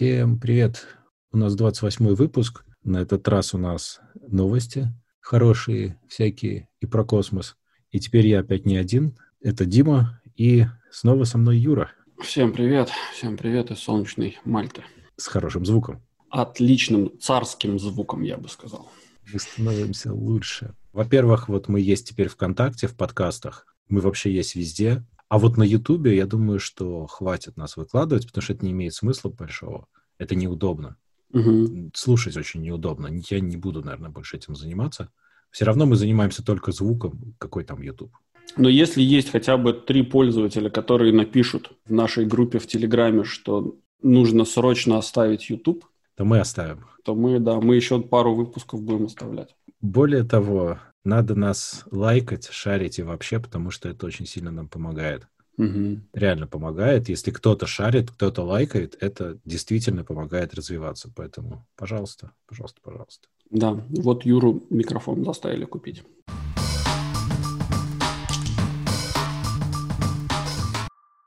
Всем привет! У нас 28 выпуск. На этот раз у нас новости хорошие всякие и про космос. И теперь я опять не один. Это Дима и снова со мной Юра. Всем привет. Всем привет из солнечной Мальты. С хорошим звуком. Отличным царским звуком, я бы сказал. Мы становимся лучше. Во-первых, вот мы есть теперь ВКонтакте, в подкастах. Мы вообще есть везде. А вот на Ютубе, я думаю, что хватит нас выкладывать, потому что это не имеет смысла большого. Это неудобно. Угу. Слушать очень неудобно. Я не буду, наверное, больше этим заниматься. Все равно мы занимаемся только звуком. Какой там YouTube? Но если есть хотя бы три пользователя, которые напишут в нашей группе в Телеграме, что нужно срочно оставить YouTube, то мы оставим. То мы, да, мы еще пару выпусков будем оставлять. Более того, надо нас лайкать, шарить и вообще, потому что это очень сильно нам помогает. Угу. Реально помогает. Если кто-то шарит, кто-то лайкает, это действительно помогает развиваться. Поэтому, пожалуйста, пожалуйста, пожалуйста. Да, вот Юру микрофон заставили купить.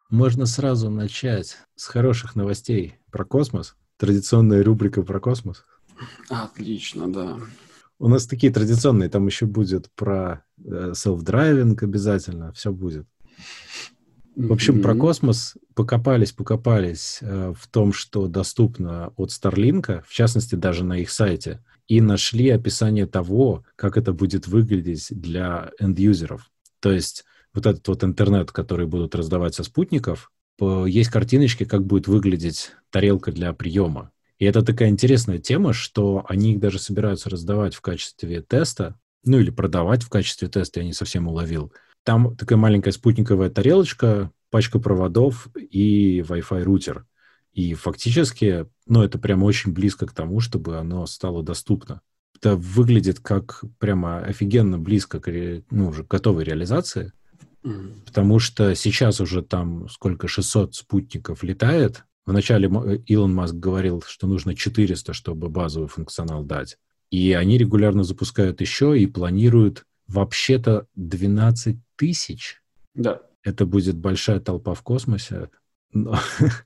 Можно сразу начать с хороших новостей про космос. Традиционная рубрика про космос. Отлично, да. У нас такие традиционные, там еще будет про э, self-driving обязательно, все будет. В общем, mm-hmm. про космос покопались, покопались э, в том, что доступно от Starlink, в частности, даже на их сайте, и нашли описание того, как это будет выглядеть для энд-юзеров. То есть вот этот вот интернет, который будут раздавать со спутников, есть картиночки, как будет выглядеть тарелка для приема. И это такая интересная тема, что они их даже собираются раздавать в качестве теста, ну или продавать в качестве теста, я не совсем уловил. Там такая маленькая спутниковая тарелочка, пачка проводов и Wi-Fi рутер. И фактически, ну, это прямо очень близко к тому, чтобы оно стало доступно. Это выглядит как прямо офигенно близко к ну, уже готовой реализации, mm-hmm. потому что сейчас уже там сколько, 600 спутников летает, Вначале Илон Маск говорил, что нужно 400, чтобы базовый функционал дать. И они регулярно запускают еще и планируют вообще-то 12 тысяч. Да. Это будет большая толпа в космосе. Но,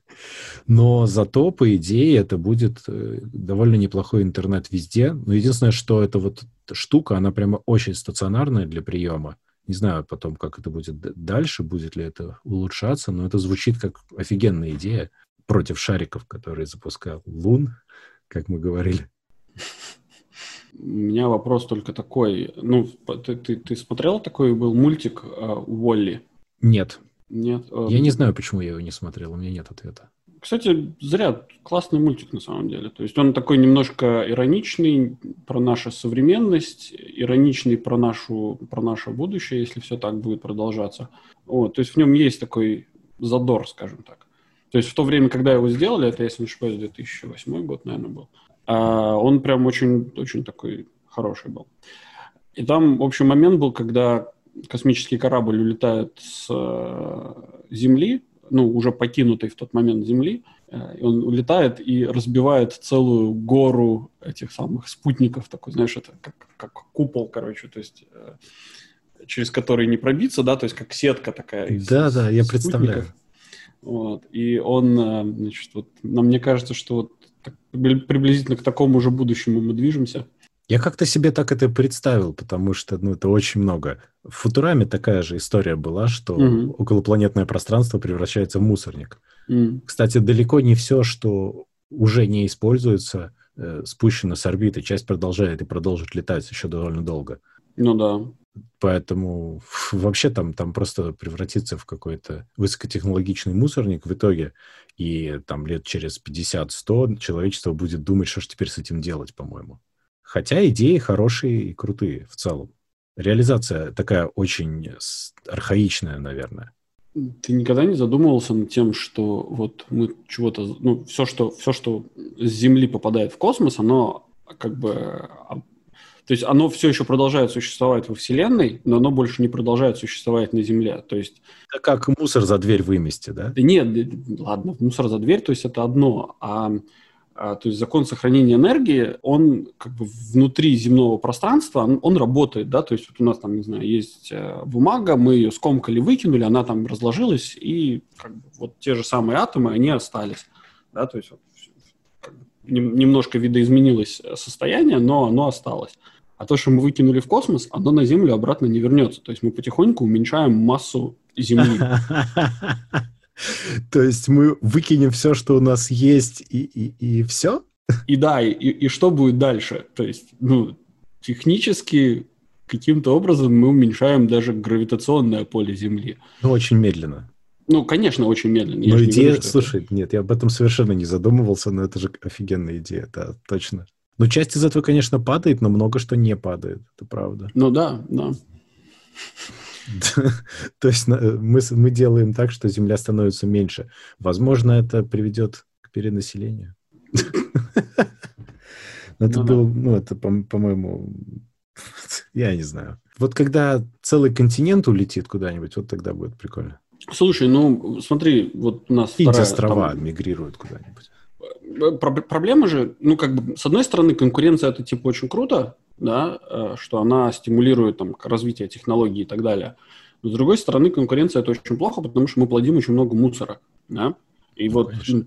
но зато, по идее, это будет э, довольно неплохой интернет везде. Но единственное, что эта вот штука, она прямо очень стационарная для приема. Не знаю потом, как это будет дальше, будет ли это улучшаться, но это звучит как офигенная идея против шариков, которые запускал Лун, как мы говорили. У меня вопрос только такой. Ну, ты, ты, ты смотрел такой был мультик uh, Уолли? Нет. Нет. Uh, я не знаю, почему я его не смотрел, у меня нет ответа. Кстати, зря. Классный мультик на самом деле. То есть он такой немножко ироничный про нашу современность, ироничный про, нашу, про наше будущее, если все так будет продолжаться. Вот, то есть в нем есть такой задор, скажем так. То есть в то время, когда его сделали, это, если не ошибаюсь, 2008 год, наверное, был, он прям очень, очень такой хороший был. И там, в общем, момент был, когда космический корабль улетает с э, Земли, ну, уже покинутый в тот момент Земли, э, и он улетает и разбивает целую гору этих самых спутников, такой, знаешь, это как, как купол, короче, то есть э, через который не пробиться, да, то есть как сетка такая. Да, да, я представляю. Вот. И он, значит, вот, нам мне кажется, что вот приблизительно к такому же будущему мы движемся. Я как-то себе так это представил, потому что ну, это очень много. В Футураме такая же история была, что угу. околопланетное пространство превращается в мусорник. Угу. Кстати, далеко не все, что уже не используется, э, спущено с орбиты. Часть продолжает и продолжит летать еще довольно долго. Ну да. Поэтому вообще там, там просто превратится в какой-то высокотехнологичный мусорник в итоге. И там лет через 50-100 человечество будет думать, что же теперь с этим делать, по-моему. Хотя идеи хорошие и крутые в целом. Реализация такая очень архаичная, наверное. Ты никогда не задумывался над тем, что вот мы чего-то, ну, все, что, все, что с Земли попадает в космос, оно как бы то есть оно все еще продолжает существовать во Вселенной, но оно больше не продолжает существовать на Земле. То есть... Это как мусор за дверь вымести, да? Да нет, ладно, мусор за дверь, то есть это одно. А, а то есть закон сохранения энергии, он как бы внутри земного пространства, он, он работает, да, то есть вот у нас там, не знаю, есть э, бумага, мы ее скомкали, выкинули, она там разложилась, и как бы вот те же самые атомы, они остались, да, то есть вот немножко видоизменилось состояние, но оно осталось. А то, что мы выкинули в космос, оно на Землю обратно не вернется. То есть мы потихоньку уменьшаем массу Земли. То есть мы выкинем все, что у нас есть, и, и, и все? И да, и, и что будет дальше? То есть, ну, технически каким-то образом мы уменьшаем даже гравитационное поле Земли. Ну, очень медленно. Ну, конечно, очень медленно. Но идея, говорю, слушай, это... нет, я об этом совершенно не задумывался, но это же офигенная идея, да, точно. Ну, часть из этого, конечно, падает, но много что не падает, это правда. Ну да, да. То есть мы, мы делаем так, что Земля становится меньше. Возможно, это приведет к перенаселению. Это ну было, ну, это, по-моему, я не знаю. Вот когда целый континент улетит куда-нибудь, вот тогда будет прикольно. Слушай, ну смотри, вот у нас... Индия острова мигрируют куда-нибудь. Э, проблема же, ну как бы, с одной стороны, конкуренция это типа очень круто, да, э, что она стимулирует там развитие технологий и так далее. Но с другой стороны, конкуренция это очень плохо, потому что мы плодим очень много мусора, да. И ну, вот конечно.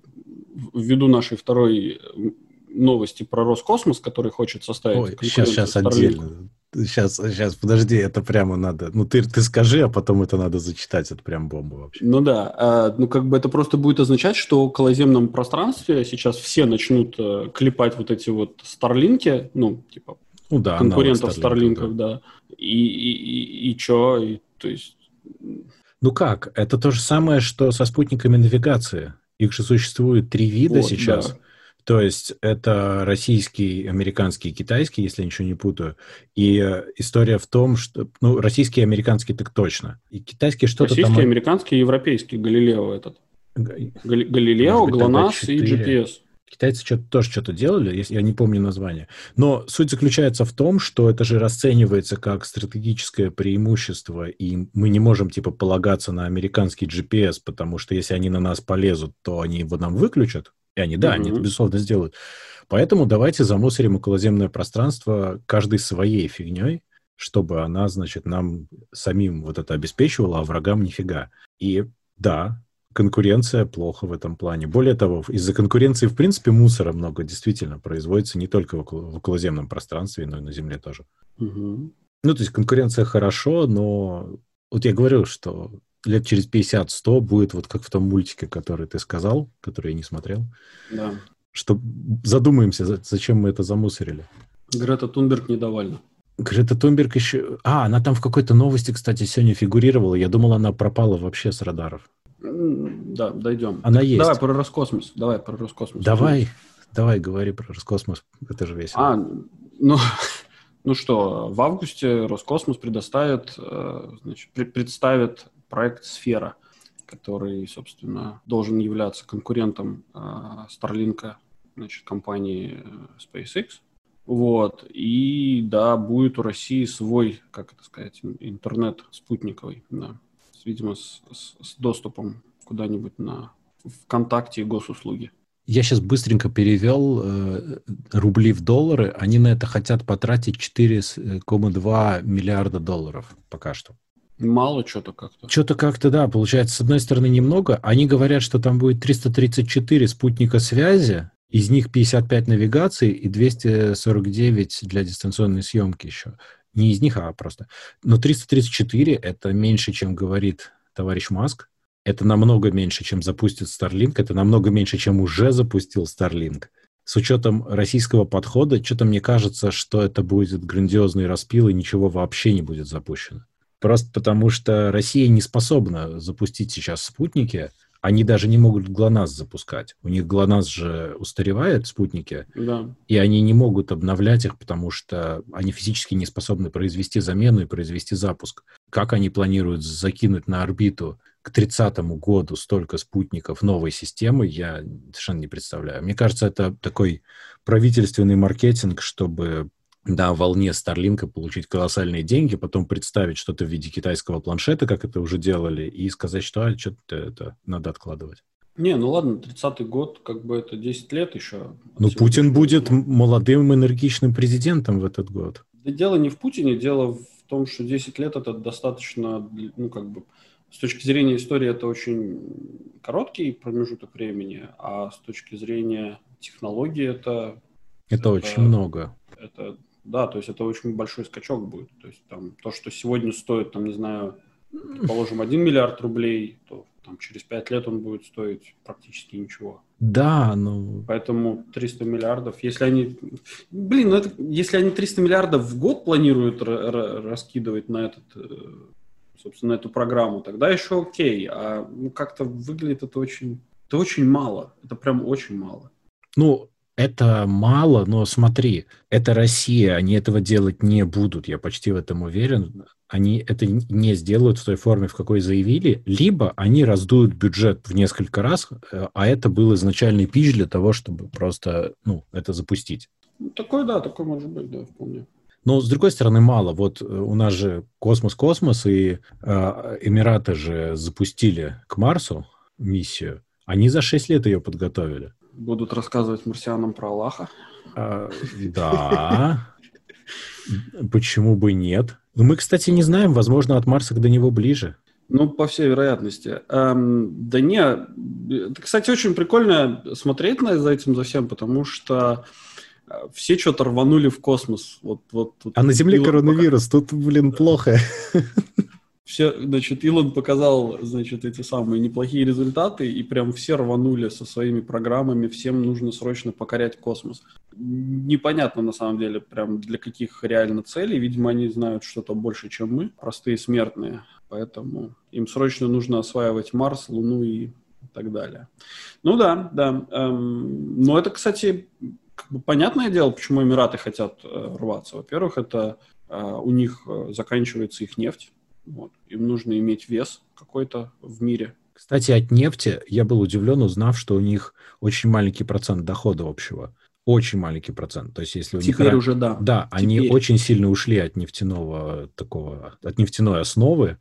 ввиду нашей второй новости про Роскосмос, который хочет составить... Ой, сейчас, сейчас отдельно. Сейчас, сейчас, подожди, это прямо надо... Ну, ты, ты скажи, а потом это надо зачитать. Это прям бомба вообще. Ну да. А, ну, как бы это просто будет означать, что в околоземном пространстве сейчас все начнут а, клепать вот эти вот старлинки, ну, типа, ну, да, конкурентов старлинков, да. да. И, и, и, и чё? И, то есть... Ну как? Это то же самое, что со спутниками навигации. Их же существует три вида вот, сейчас. Да. То есть это российский, американский, китайский, если я ничего не путаю. И э, история в том, что... Ну, российский и американский так точно. И китайский что-то Российский, там... американский и европейский. Галилео этот. Галилео, ГЛОНАСС и GPS. Китайцы что-то тоже что-то делали, если я не помню название. Но суть заключается в том, что это же расценивается как стратегическое преимущество, и мы не можем типа полагаться на американский GPS, потому что если они на нас полезут, то они его нам выключат. И они, да, mm-hmm. они это, безусловно, сделают. Поэтому давайте замусорим околоземное пространство каждой своей фигней, чтобы она, значит, нам самим вот это обеспечивала, а врагам нифига. И да, конкуренция плохо в этом плане. Более того, из-за конкуренции, в принципе, мусора много действительно производится не только в, около, в околоземном пространстве, но и на Земле тоже. Угу. Ну, то есть конкуренция хорошо, но вот я говорю, что лет через 50-100 будет вот как в том мультике, который ты сказал, который я не смотрел. Да. Что задумаемся, зачем мы это замусорили. Грета Тунберг недовольна. Грета Тунберг еще... А, она там в какой-то новости, кстати, сегодня фигурировала. Я думал, она пропала вообще с радаров. Да, дойдем. Она есть. Давай про Роскосмос. Давай про Роскосмос. Давай, давай, говори про Роскосмос. Это же весело. А, ну, ну что, в августе Роскосмос предоставит, э, значит, представит проект «Сфера», который, собственно, должен являться конкурентом э, Starlink, значит, компании э, SpaceX. Вот. И да, будет у России свой, как это сказать, интернет спутниковый, да. Видимо, с, с, с доступом куда-нибудь на ВКонтакте и госуслуги. Я сейчас быстренько перевел э, рубли в доллары. Они на это хотят потратить 4,2 миллиарда долларов пока что. Мало что-то как-то. Что-то как-то, да, получается, с одной стороны, немного. Они говорят, что там будет 334 спутника связи, из них 55 навигаций и 249 для дистанционной съемки еще. Не из них, а просто. Но 334 — это меньше, чем говорит товарищ Маск. Это намного меньше, чем запустит Starlink. Это намного меньше, чем уже запустил Starlink. С учетом российского подхода, что-то мне кажется, что это будет грандиозный распил, и ничего вообще не будет запущено. Просто потому что Россия не способна запустить сейчас спутники. Они даже не могут ГЛОНАСС запускать. У них ГЛОНАСС же устаревает, спутники, да. и они не могут обновлять их, потому что они физически не способны произвести замену и произвести запуск. Как они планируют закинуть на орбиту к 30 году столько спутников новой системы, я совершенно не представляю. Мне кажется, это такой правительственный маркетинг, чтобы на волне Старлинка получить колоссальные деньги, потом представить что-то в виде китайского планшета, как это уже делали, и сказать, что а, что-то это надо откладывать. Не, ну ладно, 30-й год, как бы это 10 лет еще. Ну, Путин будет молодым энергичным президентом в этот год. Да дело не в Путине, дело в том, что 10 лет это достаточно, ну, как бы, с точки зрения истории это очень короткий промежуток времени, а с точки зрения технологии это... Это, это очень много. Это, да, то есть это очень большой скачок будет. То есть там то, что сегодня стоит, там, не знаю, положим, 1 миллиард рублей, то там, через 5 лет он будет стоить практически ничего. Да, ну... Поэтому 300 миллиардов, если они... Блин, ну это, если они 300 миллиардов в год планируют раскидывать на этот, э, собственно, эту программу, тогда еще окей. А ну, как-то выглядит это очень... Это очень мало. Это прям очень мало. Ну, это мало, но смотри, это Россия, они этого делать не будут, я почти в этом уверен. Они это не сделают в той форме, в какой заявили, либо они раздуют бюджет в несколько раз, э, а это был изначальный пич для того, чтобы просто, ну, это запустить. Ну, такой, да, такой может быть, да, вполне. Но, с другой стороны, мало. Вот э, у нас же космос-космос, и э, Эмираты же запустили к Марсу миссию. Они за 6 лет ее подготовили. Будут рассказывать марсианам про Аллаха. А, да. Почему бы нет? Мы, кстати, не знаем, возможно, от Марса до него ближе. Ну, по всей вероятности. Эм, да не, это, кстати, очень прикольно смотреть на за этим за всем, потому что э, все что-то рванули в космос. Вот, вот, а на Земле коронавирус, пока... тут, блин, плохо все, значит, Илон показал, значит, эти самые неплохие результаты, и прям все рванули со своими программами, всем нужно срочно покорять космос. Непонятно, на самом деле, прям для каких реально целей. Видимо, они знают что-то больше, чем мы, простые смертные. Поэтому им срочно нужно осваивать Марс, Луну и так далее. Ну да, да. Эм, но это, кстати, как бы понятное дело, почему Эмираты хотят э, рваться. Во-первых, это э, у них э, заканчивается их нефть вот. Им нужно иметь вес какой-то в мире. Кстати, от нефти я был удивлен, узнав, что у них очень маленький процент дохода общего. Очень маленький процент. То есть, если у Теперь них... уже да. Да, Теперь. они очень сильно ушли от нефтяного такого, от нефтяной основы,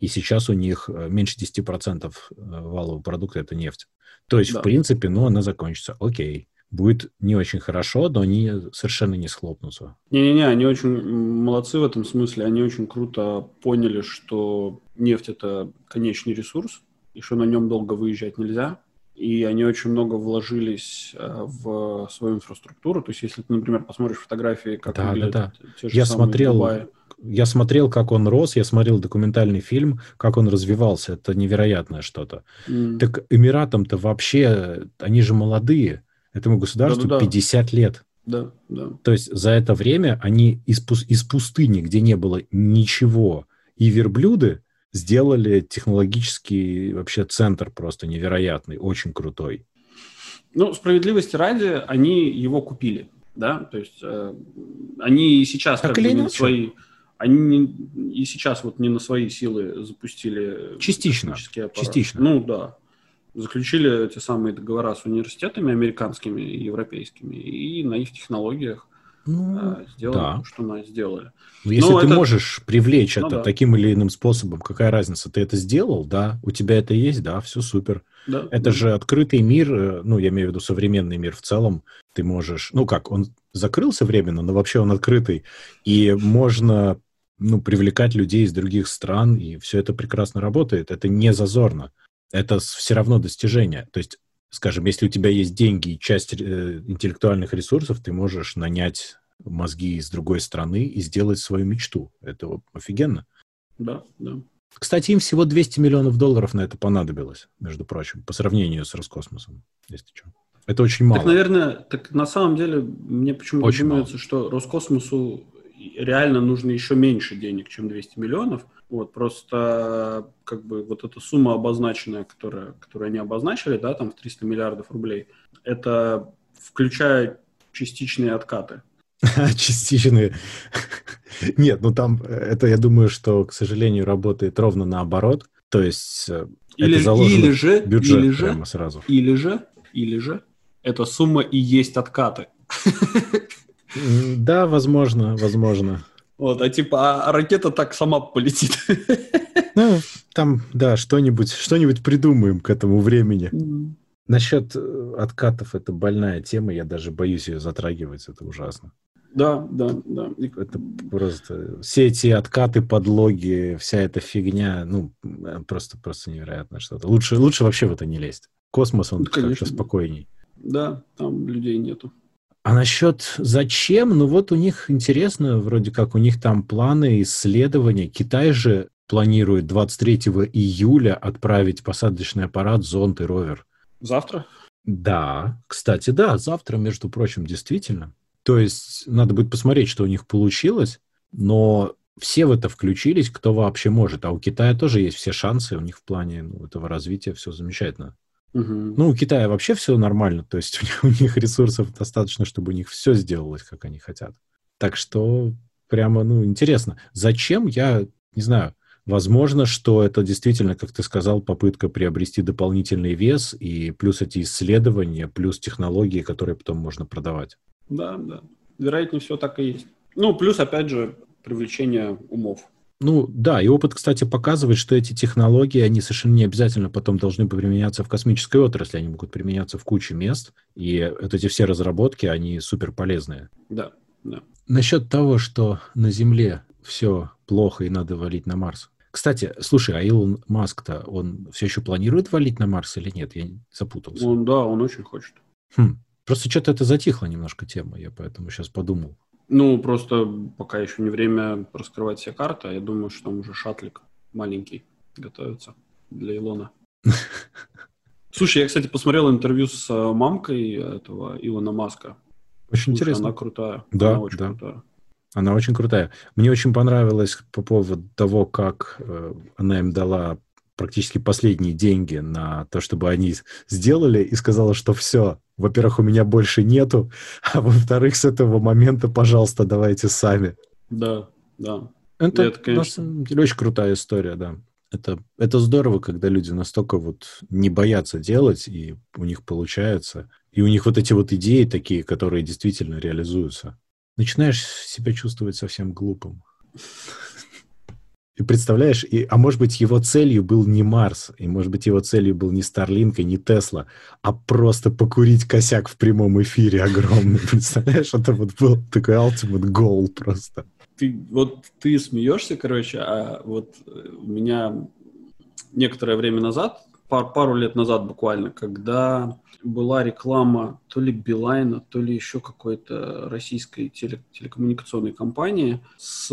и сейчас у них э, меньше 10% э, валового продукта – это нефть. То есть, да. в принципе, ну, она закончится. Окей будет не очень хорошо, но они совершенно не схлопнутся. Не-не-не, они очень молодцы в этом смысле. Они очень круто поняли, что нефть – это конечный ресурс, и что на нем долго выезжать нельзя. И они очень много вложились э, в свою инфраструктуру. То есть, если ты, например, посмотришь фотографии, как да, выглядят да, да. те же я самые смотрел, Дубаи. Я смотрел, как он рос, я смотрел документальный фильм, как он развивался. Это невероятное что-то. Mm. Так Эмиратам-то вообще, они же молодые Этому государству да, да, да. 50 лет. Да, да. То есть за это время они из, из пустыни, где не было ничего, и верблюды сделали технологический вообще центр просто невероятный, очень крутой. Ну, справедливости ради, они его купили, да, то есть э, они и сейчас так как бы, иначе. свои, они не, и сейчас вот не на свои силы запустили частично, частично. Ну да, заключили те самые договора с университетами американскими и европейскими, и на их технологиях ну, а, сделали да. то, что мы сделали. Но если Но ты это... можешь привлечь ну, это да. таким или иным способом, какая разница? Ты это сделал, да? У тебя это есть, да? Все супер. Да, это да. же открытый мир, э, ну, я имею в виду современный мир в целом. Ты можешь, ну как, он закрылся временно, но вообще он открытый, и можно ну, привлекать людей из других стран, и все это прекрасно работает. Это не зазорно это все равно достижение. То есть, скажем, если у тебя есть деньги и часть э, интеллектуальных ресурсов, ты можешь нанять мозги из другой страны и сделать свою мечту. Это офигенно. Да, да. Кстати, им всего 200 миллионов долларов на это понадобилось, между прочим, по сравнению с Роскосмосом, если что. Это очень мало. Так, наверное, так на самом деле мне почему-то думается, что Роскосмосу реально нужно еще меньше денег, чем 200 миллионов. Вот, просто как бы вот эта сумма обозначенная, которая, которую они обозначили, да, там в 300 миллиардов рублей, это включая частичные откаты. Частичные. Нет, ну там, это, я думаю, что, к сожалению, работает ровно наоборот. То есть э, или, это заложено или же, бюджет или же, сразу. Или же, или же, эта сумма и есть откаты. Да, возможно, возможно. Вот, а типа, а ракета так сама полетит. Ну, там, да, что-нибудь, что-нибудь придумаем к этому времени. Mm. Насчет э, откатов это больная тема, я даже боюсь ее затрагивать, это ужасно. Да, да, да. Это просто все эти откаты, подлоги, вся эта фигня, ну просто просто невероятно что-то. Лучше лучше вообще в это не лезть. Космос он ну, как-то спокойней. Да, там людей нету. А насчет зачем? Ну вот у них интересно, вроде как у них там планы исследования. Китай же планирует 23 июля отправить посадочный аппарат, зонд и ровер. Завтра? Да, кстати, да, завтра, между прочим, действительно. То есть надо будет посмотреть, что у них получилось, но все в это включились, кто вообще может. А у Китая тоже есть все шансы, у них в плане ну, этого развития все замечательно. Угу. Ну, у Китая вообще все нормально, то есть у них, у них ресурсов достаточно, чтобы у них все сделалось, как они хотят. Так что прямо, ну, интересно. Зачем, я не знаю. Возможно, что это действительно, как ты сказал, попытка приобрести дополнительный вес и плюс эти исследования, плюс технологии, которые потом можно продавать. Да, да. Вероятнее всего так и есть. Ну, плюс, опять же, привлечение умов. Ну да, и опыт, кстати, показывает, что эти технологии, они совершенно не обязательно потом должны применяться в космической отрасли, они могут применяться в куче мест, и вот эти все разработки, они супер полезные. Да, да. Насчет того, что на Земле все плохо и надо валить на Марс. Кстати, слушай, а Илон Маск-то, он все еще планирует валить на Марс или нет? Я запутался. Он, да, он очень хочет. Хм. Просто что-то это затихло немножко тема, я поэтому сейчас подумал. Ну, просто пока еще не время раскрывать все карты, а я думаю, что там уже шатлик маленький готовится для Илона. Слушай, я, кстати, посмотрел интервью с э, мамкой этого Илона Маска. Очень Слушай, интересно. Она крутая. Да, она очень да. крутая. Она очень крутая. Мне очень понравилось по поводу того, как э, она им дала практически последние деньги на то, чтобы они сделали, и сказала, что все, во-первых, у меня больше нету, а во-вторых, с этого момента, пожалуйста, давайте сами. Да, да. Это, это конечно... на самом деле, очень крутая история, да. Это, это здорово, когда люди настолько вот не боятся делать, и у них получается. И у них вот эти вот идеи такие, которые действительно реализуются. Начинаешь себя чувствовать совсем глупым. И представляешь, и, а может быть, его целью был не Марс, и может быть, его целью был не Старлинк и не Тесла, а просто покурить косяк в прямом эфире огромный. Представляешь, это вот был такой ultimate goal просто. Ты, вот ты смеешься, короче, а вот у меня некоторое время назад, пар, пару лет назад буквально, когда была реклама то ли Билайна, то ли еще какой-то российской теле, телекоммуникационной компании с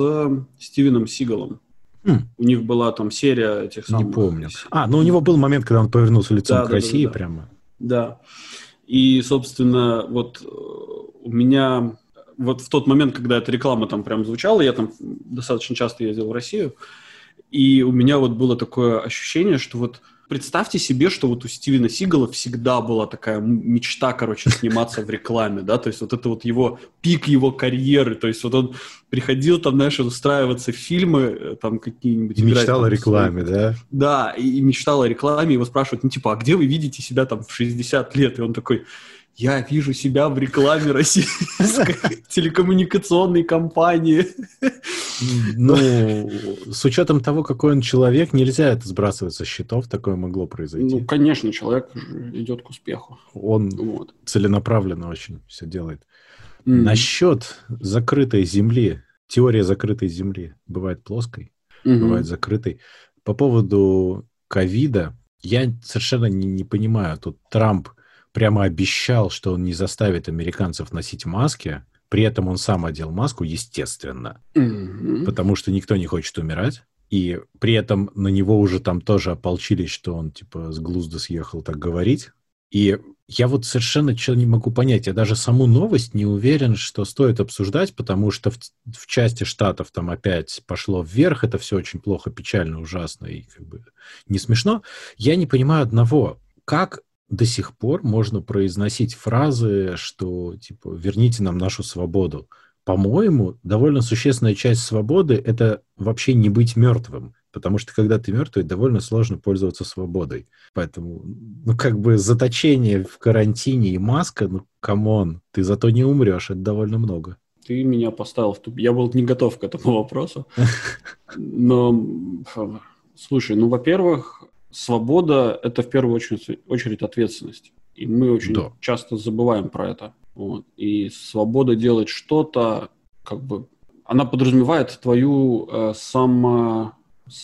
Стивеном Сигалом. Хм. У них была там серия этих самых... Не помню. А, ну у него был момент, когда он повернулся лицом да, к да, России да, да. прямо. Да. И, собственно, вот э, у меня... Вот в тот момент, когда эта реклама там прям звучала, я там достаточно часто ездил в Россию, и у меня вот было такое ощущение, что вот Представьте себе, что вот у Стивена Сигала всегда была такая мечта, короче, сниматься в рекламе, да, то есть вот это вот его пик его карьеры, то есть вот он приходил там, знаешь, устраиваться в фильмы, э, там какие-нибудь... Мечтал о рекламе, да? Да, и, и мечтал о рекламе, его спрашивают, ну, типа, а где вы видите себя там в 60 лет? И он такой, я вижу себя в рекламе российской телекоммуникационной компании. Ну, с учетом того, какой он человек, нельзя это сбрасывать со счетов, такое могло произойти. Ну, конечно, человек идет к успеху. Он вот. целенаправленно очень все делает. Mm. Насчет закрытой земли, теория закрытой земли бывает плоской, mm-hmm. бывает закрытой. По поводу ковида я совершенно не, не понимаю. Тут Трамп прямо обещал, что он не заставит американцев носить маски. При этом он сам одел маску, естественно, mm-hmm. потому что никто не хочет умирать. И при этом на него уже там тоже ополчились, что он типа с глузда съехал так говорить. И я вот совершенно что не могу понять. Я даже саму новость не уверен, что стоит обсуждать, потому что в, в части штатов там опять пошло вверх. Это все очень плохо, печально, ужасно и как бы не смешно. Я не понимаю одного. Как до сих пор можно произносить фразы, что типа «верните нам нашу свободу». По-моему, довольно существенная часть свободы — это вообще не быть мертвым. Потому что когда ты мертвый, довольно сложно пользоваться свободой. Поэтому, ну, как бы заточение в карантине и маска, ну, come on, ты зато не умрешь, это довольно много. Ты меня поставил в туп. Я был не готов к этому вопросу. Но, слушай, ну, во-первых, свобода – это в первую очередь, очередь ответственность. И мы очень да. часто забываем про это. Вот. И свобода делать что-то, как бы, она подразумевает твою э, само...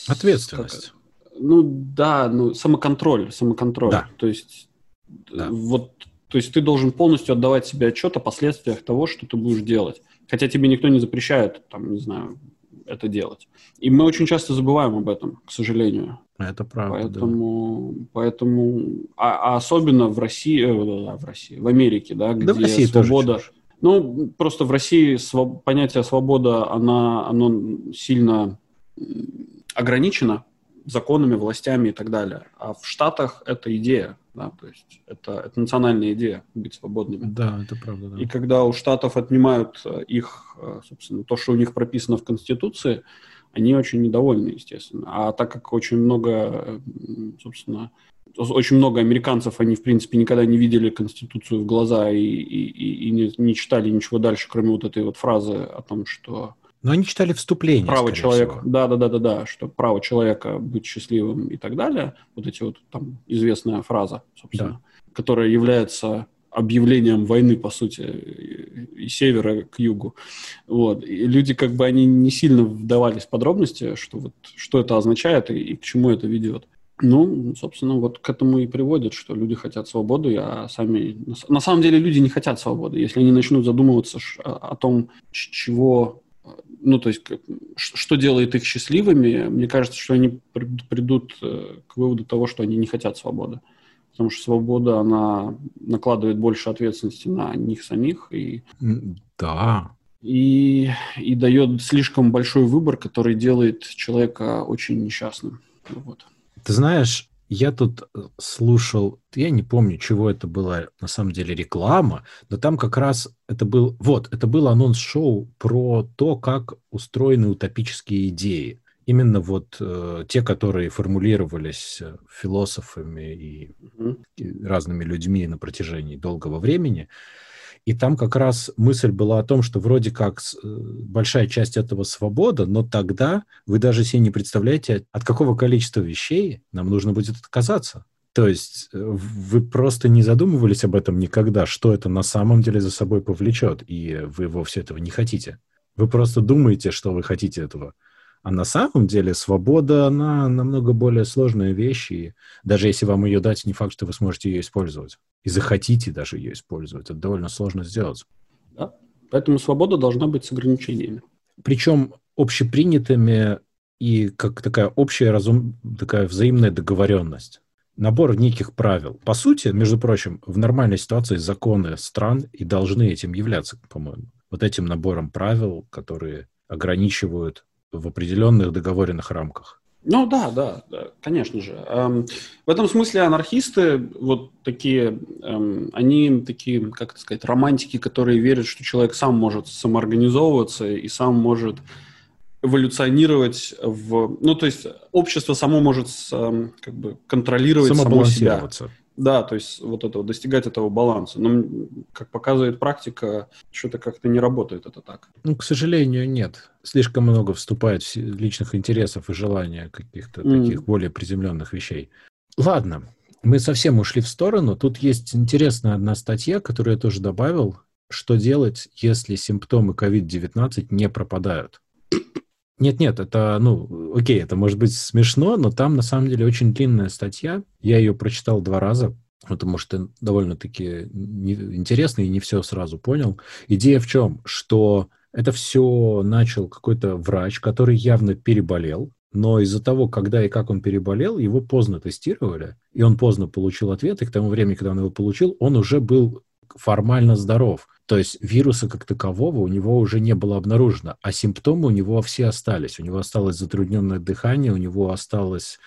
Ответственность. Как, ну да, ну самоконтроль, самоконтроль. Да. То есть да. вот То есть ты должен полностью отдавать себе отчет о последствиях того, что ты будешь делать. Хотя тебе никто не запрещает, там, не знаю, это делать. И мы очень часто забываем об этом, к сожалению. Это правда. Поэтому, да. поэтому а, а особенно в России, э, в России, в Америке, да, где да в России свобода. Тоже ну, просто в России своб... понятие свобода, она, оно сильно ограничено законами, властями и так далее. А в Штатах это идея, да, то есть это, это национальная идея быть свободными. Да, это правда. Да. И когда у Штатов отнимают э, их, э, собственно, то, что у них прописано в Конституции, они очень недовольны, естественно. А так как очень много, э, собственно, очень много американцев, они, в принципе, никогда не видели Конституцию в глаза и, и, и не, не читали ничего дальше, кроме вот этой вот фразы о том, что... Но они читали вступление, Право человека, да, да, да, да, да, что право человека быть счастливым и так далее. Вот эти вот там известная фраза, собственно, да. которая является объявлением войны, по сути, и севера к югу. Вот. И люди как бы они не сильно вдавались в подробности, что, вот, что это означает и, и к чему это ведет. Ну, собственно, вот к этому и приводит, что люди хотят свободы, а сами... На самом деле люди не хотят свободы. Если они начнут задумываться о том, чего... Ну, то есть, что делает их счастливыми, мне кажется, что они придут э, к выводу того, что они не хотят свободы. Потому что свобода, она накладывает больше ответственности на них самих. И... Да, и, и дает слишком большой выбор, который делает человека очень несчастным. Вот. Ты знаешь, я тут э, слушал, я не помню, чего это была на самом деле реклама, но там как раз это был, вот, это был анонс-шоу про то, как устроены утопические идеи. Именно вот э, те, которые формулировались э, философами и, и разными людьми на протяжении долгого времени. И там как раз мысль была о том, что вроде как э, большая часть этого свобода, но тогда вы даже себе не представляете, от какого количества вещей нам нужно будет отказаться. То есть э, вы просто не задумывались об этом никогда, что это на самом деле за собой повлечет, и вы вовсе этого не хотите. Вы просто думаете, что вы хотите этого. А на самом деле свобода, она намного более сложная вещь, и даже если вам ее дать, не факт, что вы сможете ее использовать. И захотите даже ее использовать. Это довольно сложно сделать. Да. Поэтому свобода должна быть с ограничениями. Причем общепринятыми и как такая общая разум, такая взаимная договоренность. Набор неких правил. По сути, между прочим, в нормальной ситуации законы стран и должны этим являться, по-моему. Вот этим набором правил, которые ограничивают в определенных договоренных рамках. Ну да, да, да, конечно же. Эм, в этом смысле анархисты, вот такие, эм, они такие, как это сказать, романтики, которые верят, что человек сам может самоорганизовываться и сам может эволюционировать в... Ну, то есть общество само может эм, как бы контролировать само себя. Да, то есть вот этого, достигать этого баланса. Но, как показывает практика, что-то как-то не работает это так. Ну, к сожалению, нет. Слишком много вступает в личных интересов и желания каких-то mm. таких более приземленных вещей. Ладно, мы совсем ушли в сторону. Тут есть интересная одна статья, которую я тоже добавил. Что делать, если симптомы COVID-19 не пропадают? Нет-нет, это, ну, окей, это может быть смешно, но там на самом деле очень длинная статья. Я ее прочитал два раза, потому что довольно-таки интересно и не все сразу понял. Идея в чем? Что это все начал какой-то врач, который явно переболел, но из-за того, когда и как он переболел, его поздно тестировали, и он поздно получил ответ, и к тому времени, когда он его получил, он уже был формально здоров. То есть вируса как такового у него уже не было обнаружено, а симптомы у него все остались. У него осталось затрудненное дыхание, у него осталось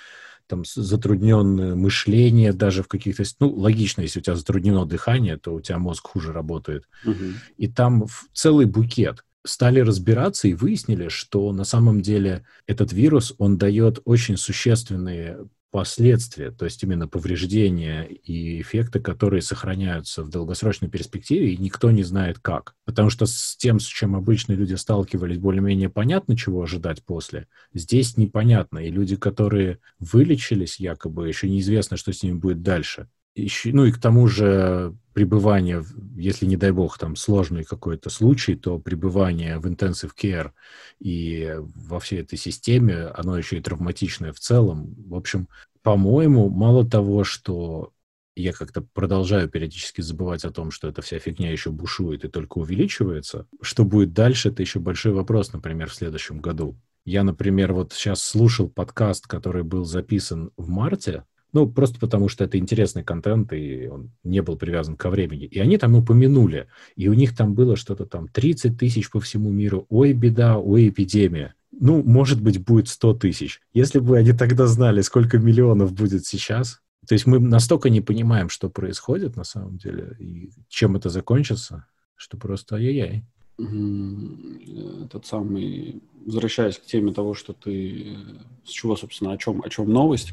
там затрудненное мышление даже в каких-то... Ну, логично, если у тебя затруднено дыхание, то у тебя мозг хуже работает. Угу. И там целый букет. Стали разбираться и выяснили, что на самом деле этот вирус, он дает очень существенные последствия, то есть именно повреждения и эффекты, которые сохраняются в долгосрочной перспективе, и никто не знает как. Потому что с тем, с чем обычно люди сталкивались, более-менее понятно, чего ожидать после. Здесь непонятно, и люди, которые вылечились якобы, еще неизвестно, что с ними будет дальше. Еще, ну и к тому же пребывание, если, не дай бог, там сложный какой-то случай, то пребывание в intensive care и во всей этой системе, оно еще и травматичное в целом. В общем, по-моему, мало того, что я как-то продолжаю периодически забывать о том, что эта вся фигня еще бушует и только увеличивается. Что будет дальше, это еще большой вопрос, например, в следующем году. Я, например, вот сейчас слушал подкаст, который был записан в марте, ну, просто потому что это интересный контент, и он не был привязан ко времени. И они там упомянули, и у них там было что-то там 30 тысяч по всему миру. Ой, беда, ой, эпидемия. Ну, может быть, будет 100 тысяч. Если бы они тогда знали, сколько миллионов будет сейчас, то есть мы настолько не понимаем, что происходит на самом деле, и чем это закончится, что просто ай-яй-яй. Этот самый, возвращаясь к теме того, что ты, с чего, собственно, о чем, о чем новость,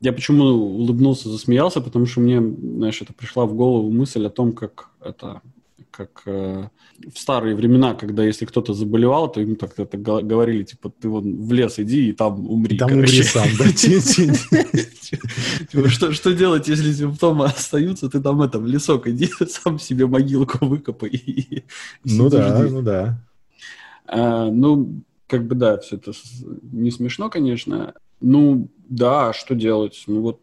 я почему улыбнулся, засмеялся, потому что мне, знаешь, это пришла в голову мысль о том, как это как э, в старые времена, когда если кто-то заболевал, то ему так это говорили, типа, ты вон в лес иди и там умри. Там умри сам, да? Что делать, если симптомы остаются, ты там это, в лесок иди, сам себе могилку выкопай. Ну да, ну да. А, ну, как бы да, все это не смешно, конечно. Ну, да, что делать? Ну вот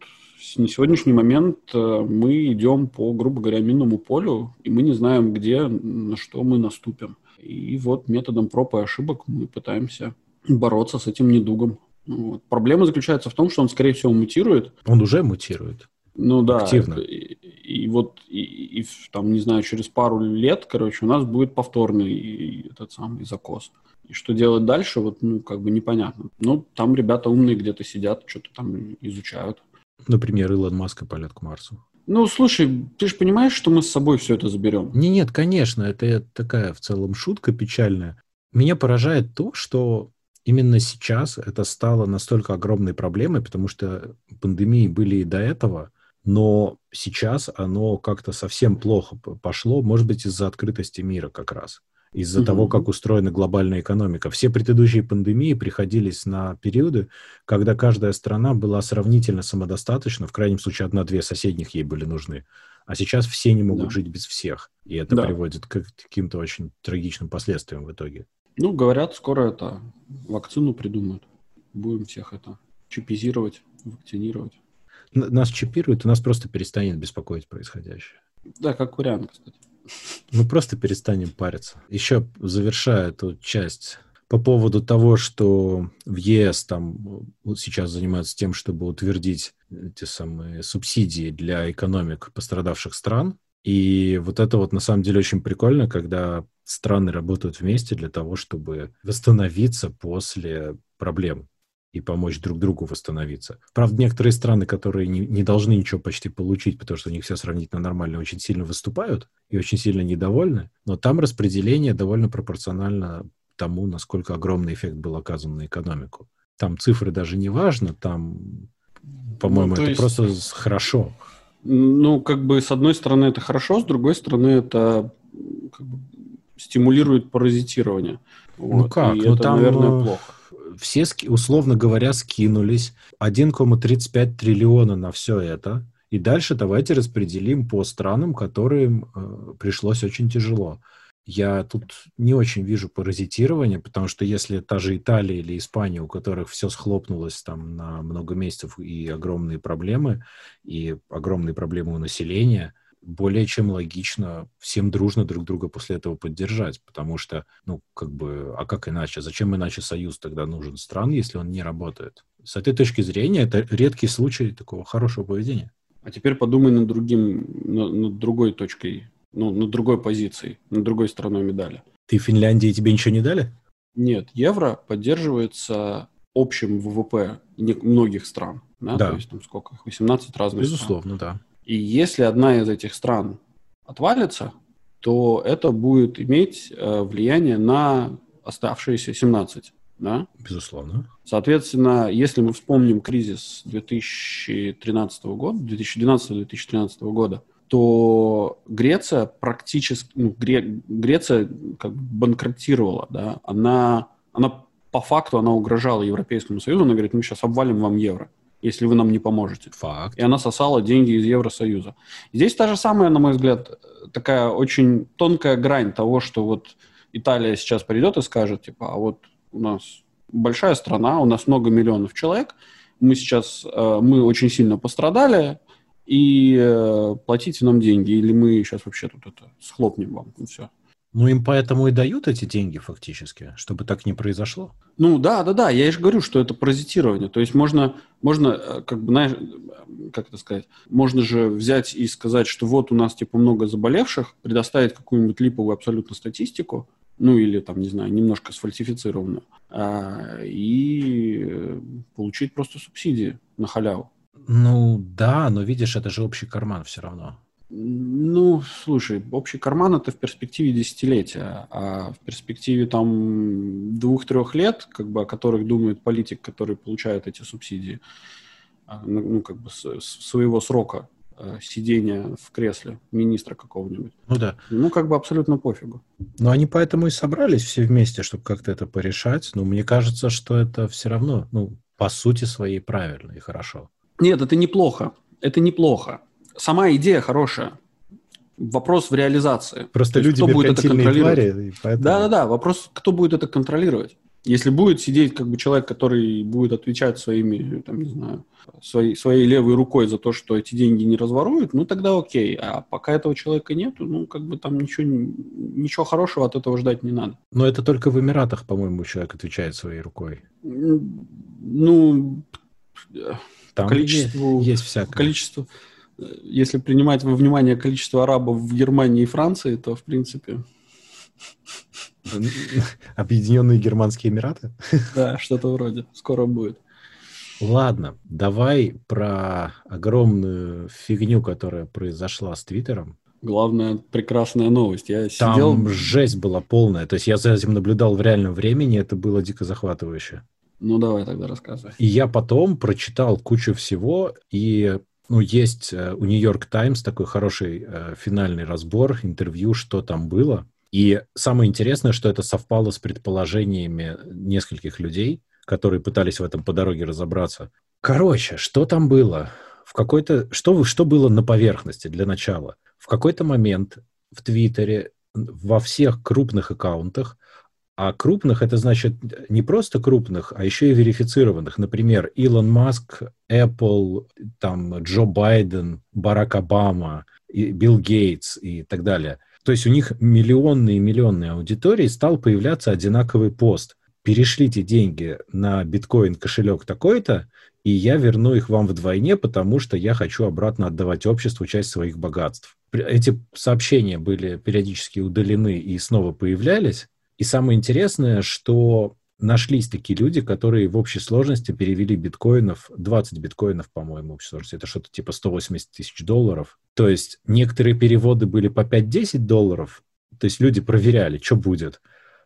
на сегодняшний момент э, мы идем по, грубо говоря, минному полю, и мы не знаем, где, на что мы наступим. И вот методом проб и ошибок мы пытаемся бороться с этим недугом. Вот. Проблема заключается в том, что он, скорее всего, мутирует. Он уже мутирует. Ну да. Активно. И, и вот, и, и там, не знаю, через пару лет, короче, у нас будет повторный этот самый закос. И что делать дальше, вот, ну, как бы непонятно. Ну, там ребята умные где-то сидят, что-то там изучают. Например, Илон Маск и полет к Марсу. Ну, слушай, ты же понимаешь, что мы с собой все это заберем? Не, нет, конечно, это такая в целом шутка печальная. Меня поражает то, что именно сейчас это стало настолько огромной проблемой, потому что пандемии были и до этого, но сейчас оно как-то совсем плохо пошло, может быть, из-за открытости мира как раз из-за угу. того, как устроена глобальная экономика. Все предыдущие пандемии приходились на периоды, когда каждая страна была сравнительно самодостаточна, в крайнем случае одна-две соседних ей были нужны. А сейчас все не могут да. жить без всех. И это да. приводит к каким-то очень трагичным последствиям в итоге. Ну, говорят, скоро это вакцину придумают. Будем всех это чипизировать, вакцинировать. Нас чипируют, и нас просто перестанет беспокоить происходящее. Да, как вариант, кстати. Мы просто перестанем париться. Еще завершая эту часть по поводу того, что в ЕС там вот сейчас занимаются тем, чтобы утвердить эти самые субсидии для экономик пострадавших стран. И вот это вот на самом деле очень прикольно, когда страны работают вместе для того, чтобы восстановиться после проблем и помочь друг другу восстановиться. Правда, некоторые страны, которые не, не должны ничего почти получить, потому что у них все сравнительно нормально, очень сильно выступают и очень сильно недовольны, но там распределение довольно пропорционально тому, насколько огромный эффект был оказан на экономику. Там цифры даже не важно, там, по-моему, ну, это есть... просто хорошо. Ну, как бы, с одной стороны, это хорошо, с другой стороны, это как бы, стимулирует паразитирование. Ну вот. как? И ну, это, там... наверное, плохо все, условно говоря, скинулись 1,35 триллиона на все это. И дальше давайте распределим по странам, которым э, пришлось очень тяжело. Я тут не очень вижу паразитирования, потому что если та же Италия или Испания, у которых все схлопнулось там на много месяцев и огромные проблемы, и огромные проблемы у населения, более чем логично всем дружно друг друга после этого поддержать, потому что, ну, как бы, а как иначе? Зачем иначе союз тогда нужен стран, если он не работает? С этой точки зрения это редкий случай такого хорошего поведения. А теперь подумай над другим, над другой точкой, ну, над другой позицией, над другой стороной медали. Ты в Финляндии тебе ничего не дали? Нет, евро поддерживается общим ВВП многих стран. Да, да. то есть там сколько? 18 разных Безусловно, стран. да. И если одна из этих стран отвалится, то это будет иметь э, влияние на оставшиеся 17. Да? Безусловно. Соответственно, если мы вспомним кризис 2013 года, 2012-2013 года, то Греция практически, ну, Гре, Греция как бы банкротировала, да, она, она по факту она угрожала Европейскому Союзу, она говорит, мы сейчас обвалим вам евро если вы нам не поможете. Факт. И она сосала деньги из Евросоюза. Здесь та же самая, на мой взгляд, такая очень тонкая грань того, что вот Италия сейчас придет и скажет, типа, а вот у нас большая страна, у нас много миллионов человек, мы сейчас, э, мы очень сильно пострадали, и э, платите нам деньги, или мы сейчас вообще тут это схлопнем вам, и все. Ну, им поэтому и дают эти деньги фактически, чтобы так не произошло. Ну, да, да, да, я же говорю, что это паразитирование. То есть можно, можно э, как бы, знаешь, как это сказать, можно же взять и сказать, что вот у нас, типа, много заболевших, предоставить какую-нибудь липовую абсолютно статистику, ну, или, там, не знаю, немножко сфальсифицированную, а, и получить просто субсидии на халяву. Ну, да, но видишь, это же общий карман все равно. Ну, слушай, общий карман это в перспективе десятилетия, а в перспективе там двух-трех лет, как бы о которых думает политик, который получает эти субсидии, а, ну, ну как бы с, своего срока э, сидения в кресле министра какого-нибудь. Ну да. Ну, как бы абсолютно пофигу. Но они поэтому и собрались все вместе, чтобы как-то это порешать. Но мне кажется, что это все равно, ну, по сути своей правильно и хорошо. Нет, это неплохо. Это неплохо сама идея хорошая. Вопрос в реализации. Просто есть, люди кто будет это контролировать? Твари, поэтому... Да, да, да. Вопрос, кто будет это контролировать? Если будет сидеть как бы человек, который будет отвечать своими, там, не знаю, своей, своей левой рукой за то, что эти деньги не разворуют, ну тогда окей. А пока этого человека нету, ну как бы там ничего, ничего хорошего от этого ждать не надо. Но это только в Эмиратах, по-моему, человек отвечает своей рукой. Ну, там количеству, есть всякое. Количество, если принимать во внимание количество арабов в Германии и Франции, то, в принципе... Объединенные Германские Эмираты? Да, что-то вроде. Скоро будет. Ладно, давай про огромную фигню, которая произошла с Твиттером. Главная прекрасная новость. Я Там сидел... жесть была полная. То есть я за этим наблюдал в реальном времени, это было дико захватывающе. Ну, давай тогда рассказывай. И я потом прочитал кучу всего, и ну, есть э, у Нью-Йорк Таймс такой хороший э, финальный разбор, интервью, что там было. И самое интересное, что это совпало с предположениями нескольких людей, которые пытались в этом по дороге разобраться. Короче, что там было? В какой-то... Что, что было на поверхности для начала? В какой-то момент в Твиттере во всех крупных аккаунтах а крупных это значит не просто крупных, а еще и верифицированных. Например, Илон Маск, Apple, там Джо Байден, Барак Обама, и Билл Гейтс и так далее. То есть у них миллионные и миллионные аудитории стал появляться одинаковый пост. Перешлите деньги на биткоин кошелек такой-то, и я верну их вам вдвойне, потому что я хочу обратно отдавать обществу часть своих богатств. Эти сообщения были периодически удалены и снова появлялись, и самое интересное, что нашлись такие люди, которые в общей сложности перевели биткоинов, 20 биткоинов, по-моему, в общей сложности. Это что-то типа 180 тысяч долларов. То есть некоторые переводы были по 5-10 долларов. То есть люди проверяли, что будет.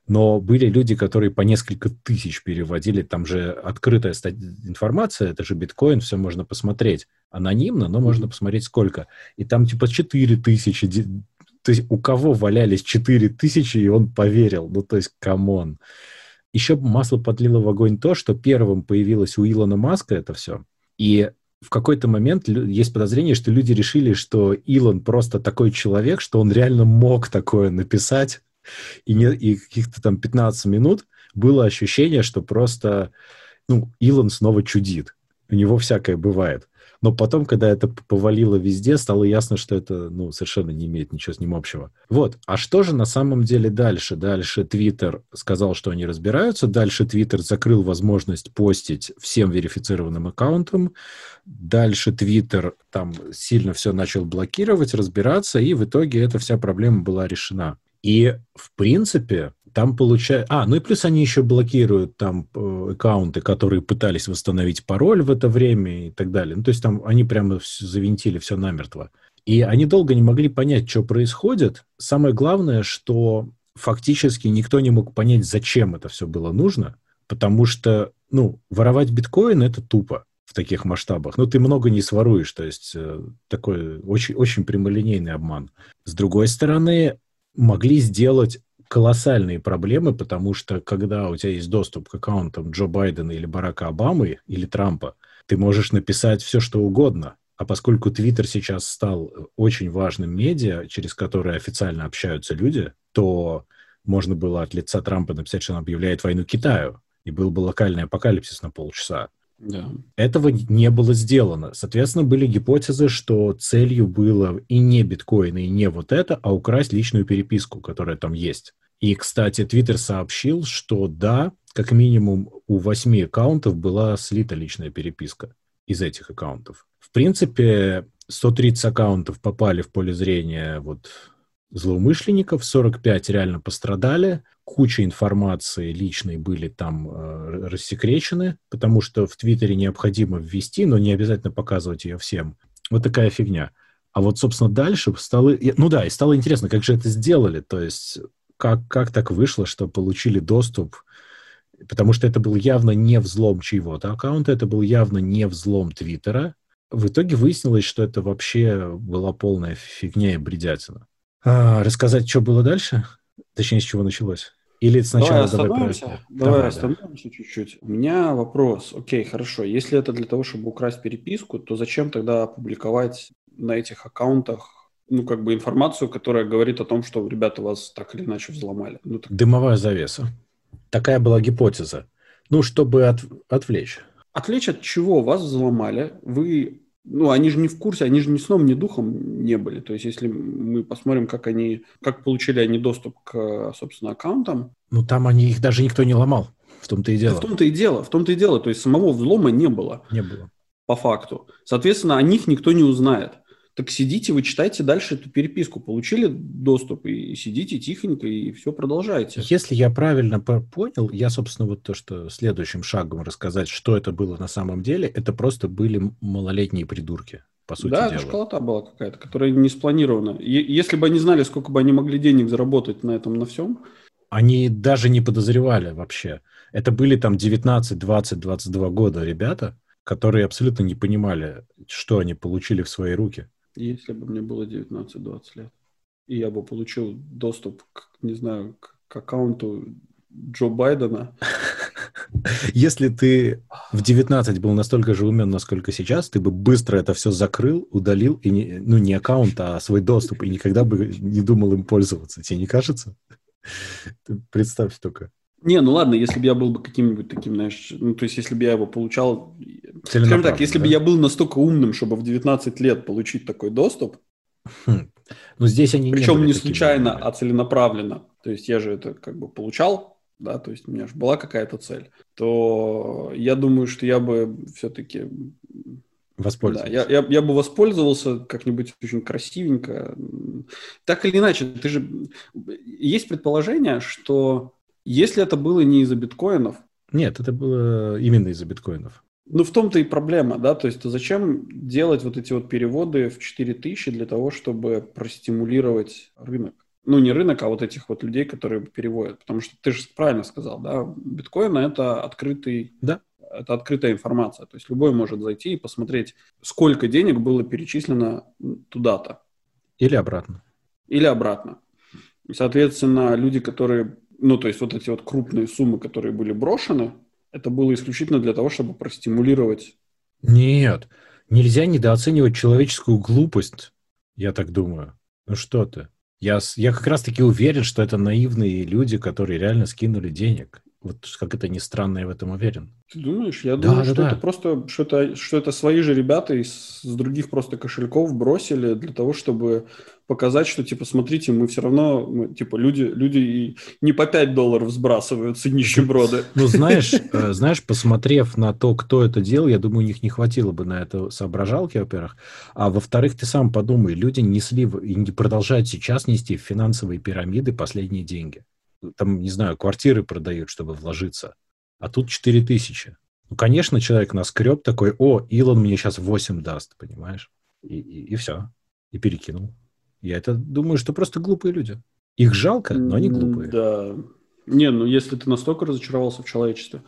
Но были люди, которые по несколько тысяч переводили. Там же открытая информация, это же биткоин, все можно посмотреть. Анонимно, но можно посмотреть сколько. И там типа 4 тысячи, то есть у кого валялись 4 тысячи, и он поверил. Ну, то есть, come on. Еще масло подлило в огонь то, что первым появилось у Илона Маска это все. И в какой-то момент есть подозрение, что люди решили, что Илон просто такой человек, что он реально мог такое написать, и, не, и каких-то там 15 минут было ощущение, что просто, ну, Илон снова чудит. У него всякое бывает. Но потом, когда это повалило везде, стало ясно, что это ну, совершенно не имеет ничего с ним общего. Вот. А что же на самом деле дальше? Дальше Твиттер сказал, что они разбираются. Дальше Твиттер закрыл возможность постить всем верифицированным аккаунтам. Дальше Твиттер там сильно все начал блокировать, разбираться, и в итоге эта вся проблема была решена. И, в принципе, там получают... А, ну и плюс они еще блокируют там э, аккаунты, которые пытались восстановить пароль в это время и так далее. Ну, то есть там они прямо завинтили все намертво. И они долго не могли понять, что происходит. Самое главное, что фактически никто не мог понять, зачем это все было нужно, потому что, ну, воровать биткоин – это тупо в таких масштабах. Ну, ты много не своруешь, то есть э, такой очень, очень прямолинейный обман. С другой стороны, могли сделать колоссальные проблемы, потому что когда у тебя есть доступ к аккаунтам Джо Байдена или Барака Обамы или Трампа, ты можешь написать все, что угодно. А поскольку Твиттер сейчас стал очень важным медиа, через которое официально общаются люди, то можно было от лица Трампа написать, что он объявляет войну Китаю, и был бы локальный апокалипсис на полчаса. Да. Этого не было сделано. Соответственно, были гипотезы, что целью было и не биткоин, и не вот это, а украсть личную переписку, которая там есть. И, кстати, Твиттер сообщил, что да, как минимум у восьми аккаунтов была слита личная переписка из этих аккаунтов. В принципе, 130 аккаунтов попали в поле зрения вот злоумышленников, 45 реально пострадали, куча информации личной были там э, рассекречены, потому что в Твиттере необходимо ввести, но не обязательно показывать ее всем. Вот такая фигня. А вот, собственно, дальше стало... Ну да, и стало интересно, как же это сделали. То есть как, как так вышло, что получили доступ потому что это был явно не взлом чьего-то аккаунта, это был явно не взлом Твиттера. В итоге выяснилось, что это вообще была полная фигня и бредятина. А, рассказать, что было дальше? Точнее, с чего началось? Или сначала давай остановимся, давай, давай, давай остановимся да. чуть-чуть. У меня вопрос. Окей, хорошо. Если это для того, чтобы украсть переписку, то зачем тогда публиковать на этих аккаунтах ну, как бы информацию, которая говорит о том, что ребята вас так или иначе взломали? Ну, так... Дымовая завеса. Такая была гипотеза. Ну, чтобы от, отвлечь. Отвлечь от чего? Вас взломали. Вы ну, они же не в курсе, они же ни сном, ни духом не были. То есть, если мы посмотрим, как они, как получили они доступ к, собственно, аккаунтам. Ну, там они их даже никто не ломал. В том-то и дело. Да в том-то и дело, в том-то и дело. То есть, самого взлома не было. Не было. По факту. Соответственно, о них никто не узнает так сидите, вы читайте дальше эту переписку. Получили доступ и сидите тихонько и все продолжаете. Если я правильно понял, я, собственно, вот то, что следующим шагом рассказать, что это было на самом деле, это просто были малолетние придурки, по сути да, дела. Да, школота была какая-то, которая не спланирована. Если бы они знали, сколько бы они могли денег заработать на этом, на всем. Они даже не подозревали вообще. Это были там 19, 20, 22 года ребята, которые абсолютно не понимали, что они получили в свои руки. Если бы мне было 19-20 лет, и я бы получил доступ, к, не знаю, к, к аккаунту Джо Байдена. Если ты в 19 был настолько же умен, насколько сейчас, ты бы быстро это все закрыл, удалил, и не, ну не аккаунт, а свой доступ, и никогда бы не думал им пользоваться. Тебе не кажется? Представь только. Не, ну ладно, если бы я был бы каким-нибудь таким, знаешь, ну, то есть, если бы я его получал... Скажем так, если да? бы я был настолько умным, чтобы в 19 лет получить такой доступ... Хм. Ну, здесь они Причем не, не случайно, а целенаправленно. То есть, я же это как бы получал, да, то есть, у меня же была какая-то цель. То я думаю, что я бы все-таки... Воспользовался. Да, я, я, я бы воспользовался как-нибудь очень красивенько. Так или иначе, ты же... Есть предположение, что если это было не из-за биткоинов... Нет, это было именно из-за биткоинов. Ну, в том-то и проблема, да, то есть то зачем делать вот эти вот переводы в 4000 для того, чтобы простимулировать рынок? Ну, не рынок, а вот этих вот людей, которые переводят. Потому что ты же правильно сказал, да, биткоин – это открытый, да. это открытая информация. То есть любой может зайти и посмотреть, сколько денег было перечислено туда-то. Или обратно. Или обратно. Соответственно, люди, которые ну, то есть вот эти вот крупные суммы, которые были брошены, это было исключительно для того, чтобы простимулировать. Нет, нельзя недооценивать человеческую глупость, я так думаю. Ну что ты? Я, я как раз-таки уверен, что это наивные люди, которые реально скинули денег. Вот как это ни странно, я в этом уверен. Ты думаешь? Я да, думаю, да, что да. это просто, что это, что это свои же ребята из, с других просто кошельков бросили для того, чтобы показать, что, типа, смотрите, мы все равно, мы, типа, люди, люди не по 5 долларов сбрасываются нищеброды. Ну, знаешь, э, знаешь, посмотрев на то, кто это делал, я думаю, у них не хватило бы на это соображалки, во-первых. А во-вторых, ты сам подумай, люди несли и не продолжают сейчас нести в финансовые пирамиды последние деньги там, не знаю, квартиры продают, чтобы вложиться, а тут 4 тысячи. Ну, конечно, человек наскреб такой, о, Илон мне сейчас 8 даст, понимаешь? И, и, и все. И перекинул. Я это думаю, что просто глупые люди. Их жалко, но они глупые. Да. Не, ну если ты настолько разочаровался в человечестве.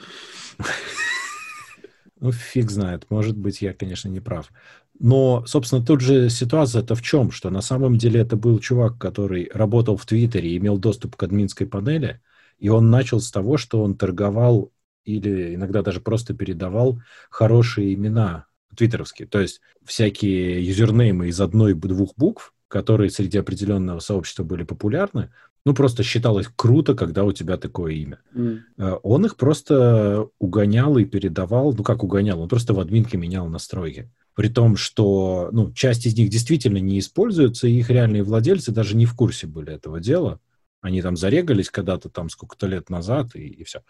Ну, фиг знает. Может быть, я, конечно, не прав. Но, собственно, тут же ситуация-то в чем? Что на самом деле это был чувак, который работал в Твиттере и имел доступ к админской панели, и он начал с того, что он торговал или иногда даже просто передавал хорошие имена твиттеровские. То есть всякие юзернеймы из одной-двух букв которые среди определенного сообщества были популярны, ну, просто считалось круто, когда у тебя такое имя. Mm. Он их просто угонял и передавал, ну, как угонял, он просто в админке менял настройки. При том, что, ну, часть из них действительно не используется, и их реальные владельцы даже не в курсе были этого дела. Они там зарегались когда-то там сколько-то лет назад, и, и все.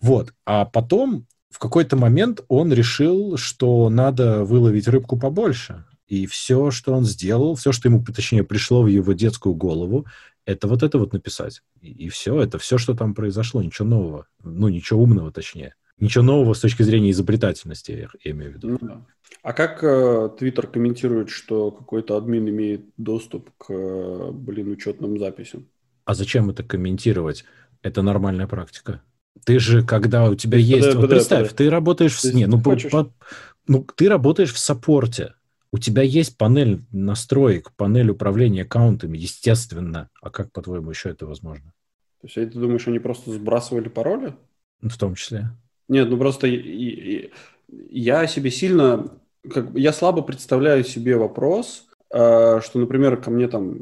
Вот. А потом в какой-то момент он решил, что надо выловить рыбку побольше. И все, что он сделал, все, что ему, точнее, пришло в его детскую голову, это вот это вот написать. И, и все, это все, что там произошло, ничего нового. Ну, ничего умного, точнее. Ничего нового с точки зрения изобретательности, я, я имею в виду. Ну, да. А как Твиттер э, комментирует, что какой-то админ имеет доступ к, э, блин, учетным записям? А зачем это комментировать? Это нормальная практика. Ты же, когда у тебя есть... Вот представь, ты работаешь в... Ты ну, по, ну, ты работаешь в саппорте. У тебя есть панель настроек, панель управления аккаунтами, естественно. А как, по-твоему, еще это возможно? То есть, ты думаешь, они просто сбрасывали пароли? В том числе. Нет, ну просто я себе сильно... Как, я слабо представляю себе вопрос, э, что, например, ко мне там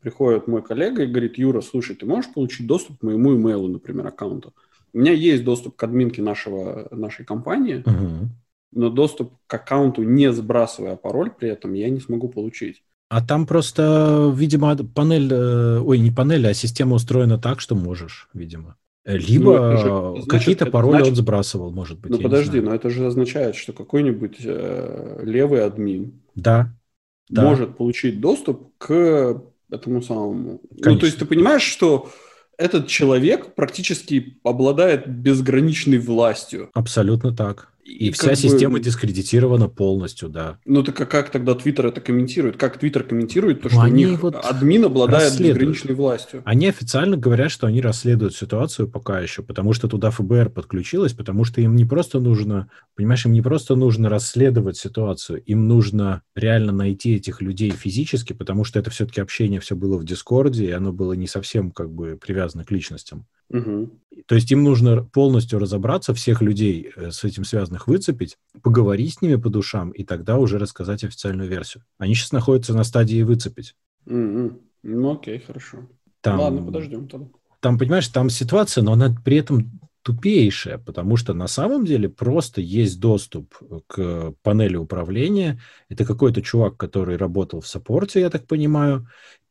приходит мой коллега и говорит, Юра, слушай, ты можешь получить доступ к моему имейлу, например, аккаунту? У меня есть доступ к админке нашего, нашей компании, угу. Но доступ к аккаунту, не сбрасывая пароль при этом, я не смогу получить. А там просто, видимо, панель, э, ой, не панель, а система устроена так, что можешь, видимо. Либо ну, какие-то пароли значит... он сбрасывал, может быть. Ну подожди, но это же означает, что какой-нибудь э, левый админ да, может да. получить доступ к этому самому. Конечно. Ну, то есть ты понимаешь, что этот человек практически обладает безграничной властью. Абсолютно так. И, вся система бы... дискредитирована полностью, да. Ну так а как тогда Твиттер это комментирует? Как Твиттер комментирует то, ну, что у них вот админ обладает безграничной властью? Они официально говорят, что они расследуют ситуацию пока еще, потому что туда ФБР подключилось, потому что им не просто нужно, понимаешь, им не просто нужно расследовать ситуацию, им нужно реально найти этих людей физически, потому что это все-таки общение все было в Дискорде, и оно было не совсем как бы привязано к личностям. Угу. То есть им нужно полностью разобраться, всех людей э, с этим связанных выцепить, поговорить с ними по душам, и тогда уже рассказать официальную версию. Они сейчас находятся на стадии выцепить. Угу. Ну окей, хорошо. Там, Ладно, подождем тогда. Там, понимаешь, там ситуация, но она при этом тупейшая, потому что на самом деле просто есть доступ к панели управления. Это какой-то чувак, который работал в саппорте, я так понимаю,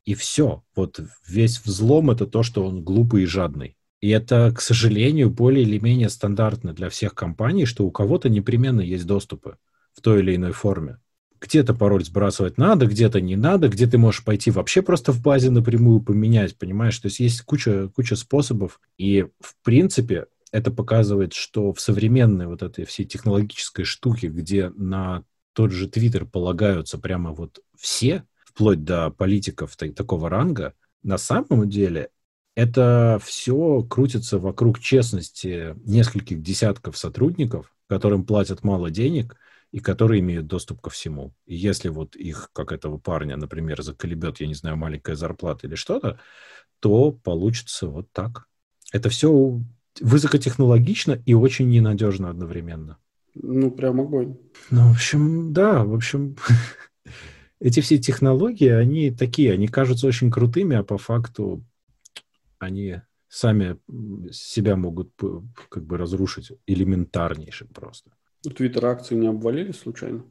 и все. Вот весь взлом — это то, что он глупый и жадный. И это, к сожалению, более или менее стандартно для всех компаний, что у кого-то непременно есть доступы в той или иной форме. Где-то пароль сбрасывать надо, где-то не надо, где ты можешь пойти вообще просто в базе напрямую поменять, понимаешь? То есть есть куча, куча способов, и в принципе это показывает, что в современной вот этой всей технологической штуке, где на тот же Твиттер полагаются прямо вот все, вплоть до политиков такого ранга, на самом деле это все крутится вокруг честности нескольких десятков сотрудников, которым платят мало денег и которые имеют доступ ко всему. И если вот их, как этого парня, например, заколебет, я не знаю, маленькая зарплата или что-то, то получится вот так. Это все высокотехнологично и очень ненадежно одновременно. Ну, прям огонь. Ну, в общем, да, в общем, эти все технологии, они такие, они кажутся очень крутыми, а по факту они сами себя могут как бы разрушить элементарнейшим просто. Твиттер акции не обвалились случайно?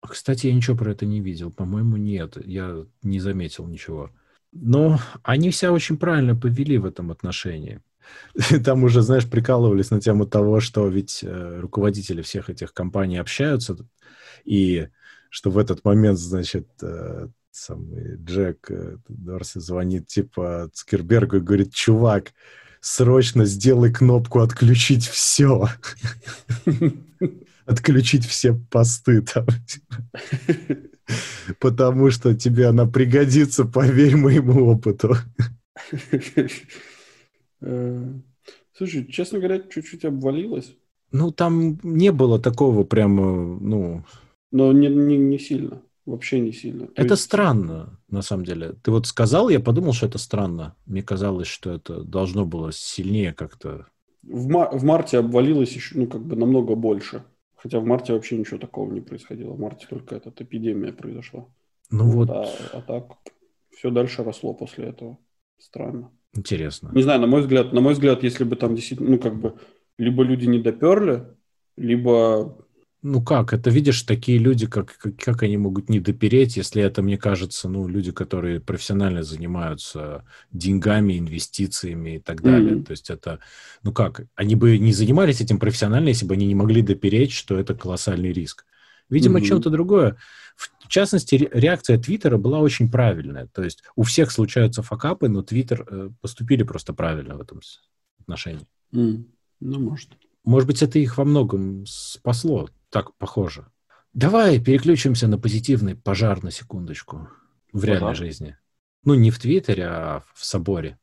Кстати, я ничего про это не видел. По-моему, нет. Я не заметил ничего. Но они себя очень правильно повели в этом отношении. Там уже, знаешь, прикалывались на тему того, что ведь э, руководители всех этих компаний общаются, и что в этот момент, значит, э, самый Джек э, Дорси звонит типа Цукербергу и говорит, чувак, срочно сделай кнопку «Отключить все». Отключить все посты там. Потому что тебе она пригодится, поверь моему опыту. Э, слушай, честно говоря, чуть-чуть обвалилось. Ну, там не было такого прямо, ну... Но не, не, не сильно. Вообще не сильно. То это есть... странно, на самом деле. Ты вот сказал, я подумал, что это странно. Мне казалось, что это должно было сильнее как-то. В, мар- в марте обвалилось еще, ну, как бы намного больше. Хотя в марте вообще ничего такого не происходило. В марте только эта эпидемия произошла. Ну вот. А, а так все дальше росло после этого. Странно. Интересно. Не знаю, на мой взгляд, на мой взгляд, если бы там действительно, ну, как бы, либо люди не доперли, либо ну как, это видишь, такие люди, как, как, как они могут не допереть, если это, мне кажется, ну, люди, которые профессионально занимаются деньгами, инвестициями и так далее. Mm-hmm. То есть это, ну как, они бы не занимались этим профессионально, если бы они не могли допереть, что это колоссальный риск. Видимо, mm-hmm. чем-то другое. В частности, реакция Твиттера была очень правильная. То есть у всех случаются факапы, но Твиттер э, поступили просто правильно в этом отношении. Mm. Ну, может. Может быть, это их во многом спасло так похоже. Давай переключимся на позитивный пожар на секундочку в пожар? реальной жизни. Ну, не в Твиттере, а в соборе.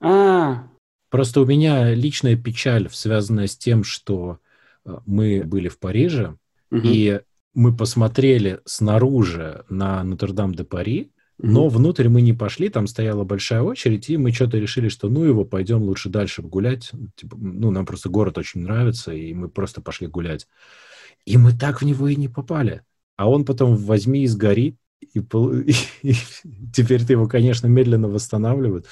А, Просто у меня личная печаль, связанная с тем, что э, мы были в Париже, угу. и мы посмотрели снаружи на Нотр-Дам-де-Пари, но внутрь мы не пошли, там стояла большая очередь, и мы что-то решили, что ну его, пойдем лучше дальше гулять. Типа, ну, нам просто город очень нравится, и мы просто пошли гулять. И мы так в него и не попали. А он потом возьми и сгори, и, и, и теперь ты его, конечно, медленно восстанавливают.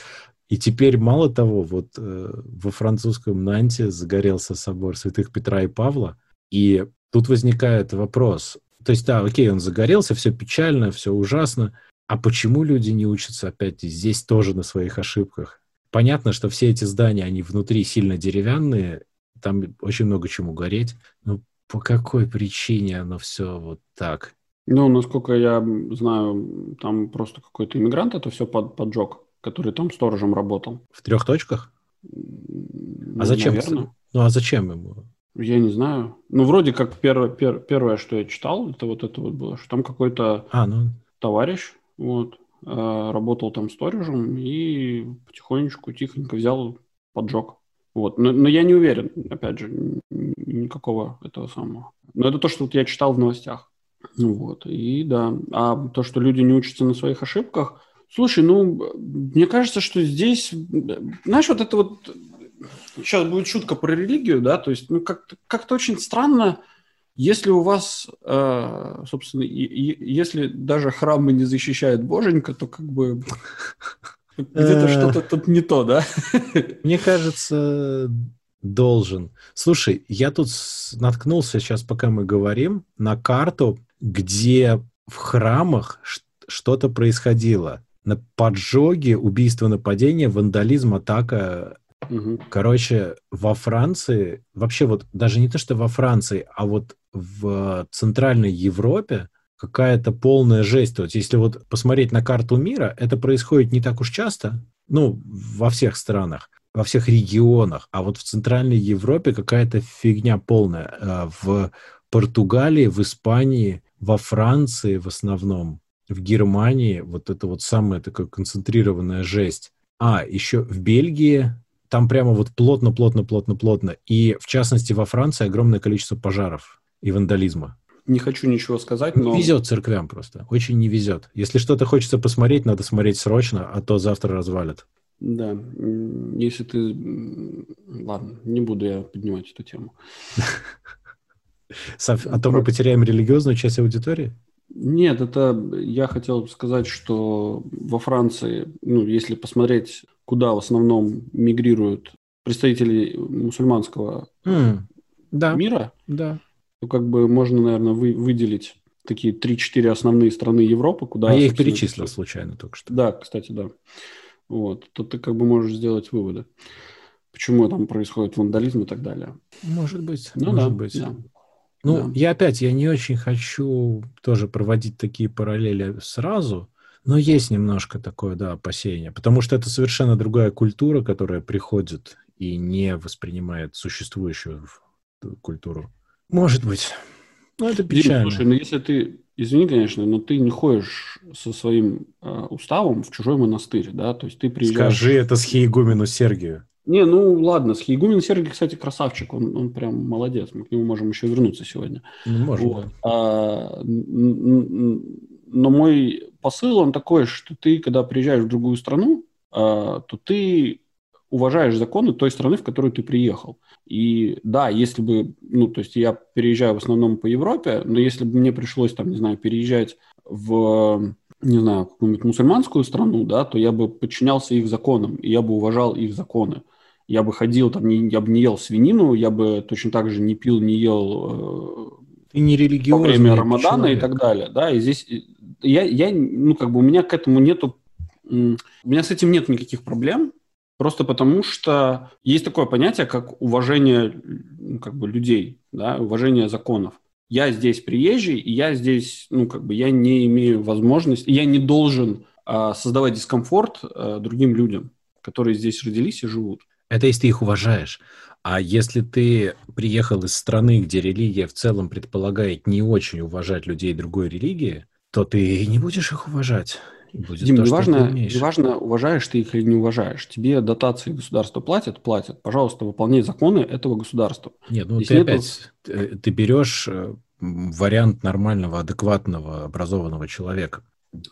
И теперь, мало того, вот э, во французском Нанте загорелся собор святых Петра и Павла, и тут возникает вопрос. То есть, да, окей, он загорелся, все печально, все ужасно, а почему люди не учатся опять здесь тоже на своих ошибках? Понятно, что все эти здания, они внутри сильно деревянные, там очень много чему гореть. Но по какой причине оно все вот так? Ну, насколько я знаю, там просто какой-то иммигрант это все под, поджег, который там сторожем работал. В трех точках? Ну, а зачем? Наверное. Ну, а зачем ему? Я не знаю. Ну, вроде как первое, пер, первое, что я читал, это вот это вот было, что там какой-то а, ну... товарищ вот, э, работал там сторожем и потихонечку, тихонько взял поджег. Вот. Но, но я не уверен, опять же, никакого этого самого. Но это то, что вот я читал в новостях. Вот. И да. А то, что люди не учатся на своих ошибках, слушай, ну, мне кажется, что здесь, знаешь, вот это вот сейчас будет шутка про религию, да, то есть, ну, как-то, как-то очень странно, если у вас, э, собственно, и, и, если даже храмы не защищает Боженька, то как бы где-то э. что-то тут не то, да? Мне кажется, должен. Слушай, я тут наткнулся сейчас, пока мы говорим, на карту, где в храмах что-то происходило. На поджоге, убийство, нападение, вандализм, атака Угу. Короче, во Франции, вообще вот даже не то, что во Франции, а вот в Центральной Европе какая-то полная жесть. Вот если вот посмотреть на карту мира, это происходит не так уж часто, ну, во всех странах, во всех регионах, а вот в Центральной Европе какая-то фигня полная. Э, в Португалии, в Испании, во Франции в основном, в Германии вот это вот самая такая концентрированная жесть. А, еще в Бельгии там прямо вот плотно, плотно, плотно, плотно. И в частности во Франции огромное количество пожаров и вандализма. Не хочу ничего сказать, но... Не везет церквям просто. Очень не везет. Если что-то хочется посмотреть, надо смотреть срочно, а то завтра развалят. Да. Если ты... Ладно, не буду я поднимать эту тему. А то мы потеряем религиозную часть аудитории? Нет, это я хотел сказать, что во Франции, ну, если посмотреть, куда в основном мигрируют представители мусульманского mm, да, мира, да. То как бы можно, наверное, вы, выделить такие 3-4 основные страны Европы, куда... А я их перечислил это... случайно только что. Да, кстати, да. Вот, то ты как бы можешь сделать выводы, почему там происходит вандализм и так далее. Может быть, ну, может да, быть. Да. Ну, да. я опять, я не очень хочу тоже проводить такие параллели сразу, но есть немножко такое, да, опасение, потому что это совершенно другая культура, которая приходит и не воспринимает существующую культуру. Может быть. Ну, это печально. Дим, слушай, ну если ты, извини, конечно, но ты не ходишь со своим э, уставом в чужой монастырь, да, то есть ты приезжаешь... Скажи это с Хейгумену Сергию. Не, ну ладно, с Хейгумен Сергей, кстати, красавчик, он, он прям молодец, мы к нему можем еще вернуться сегодня. Ну, можем, вот. да. а, но мой посыл, он такой, что ты, когда приезжаешь в другую страну, а, то ты уважаешь законы той страны, в которую ты приехал. И да, если бы, ну, то есть я переезжаю в основном по Европе, но если бы мне пришлось, там, не знаю, переезжать в, не знаю, какую-нибудь мусульманскую страну, да, то я бы подчинялся их законам, и я бы уважал их законы. Я бы ходил, там, не, я бы не ел свинину, я бы точно так же не пил, не ел э, Ты не религиозный во время Рамадана человек. и так далее, да, и здесь я, я, ну, как бы у меня к этому нету, у меня с этим нет никаких проблем, Просто потому что есть такое понятие, как уважение ну, как бы людей, да, уважение законов. Я здесь приезжий, и я здесь, ну, как бы, я не имею возможности, я не должен а, создавать дискомфорт а, другим людям, которые здесь родились и живут. Это если ты их уважаешь. А если ты приехал из страны, где религия в целом предполагает не очень уважать людей другой религии, то ты не будешь их уважать. Будет Дим, то, неважно, неважно, уважаешь ты их или не уважаешь. Тебе дотации государства платят, платят. Пожалуйста, выполняй законы этого государства. Нет, ну Здесь ты нету... опять, ты, ты берешь э, вариант нормального, адекватного, образованного человека.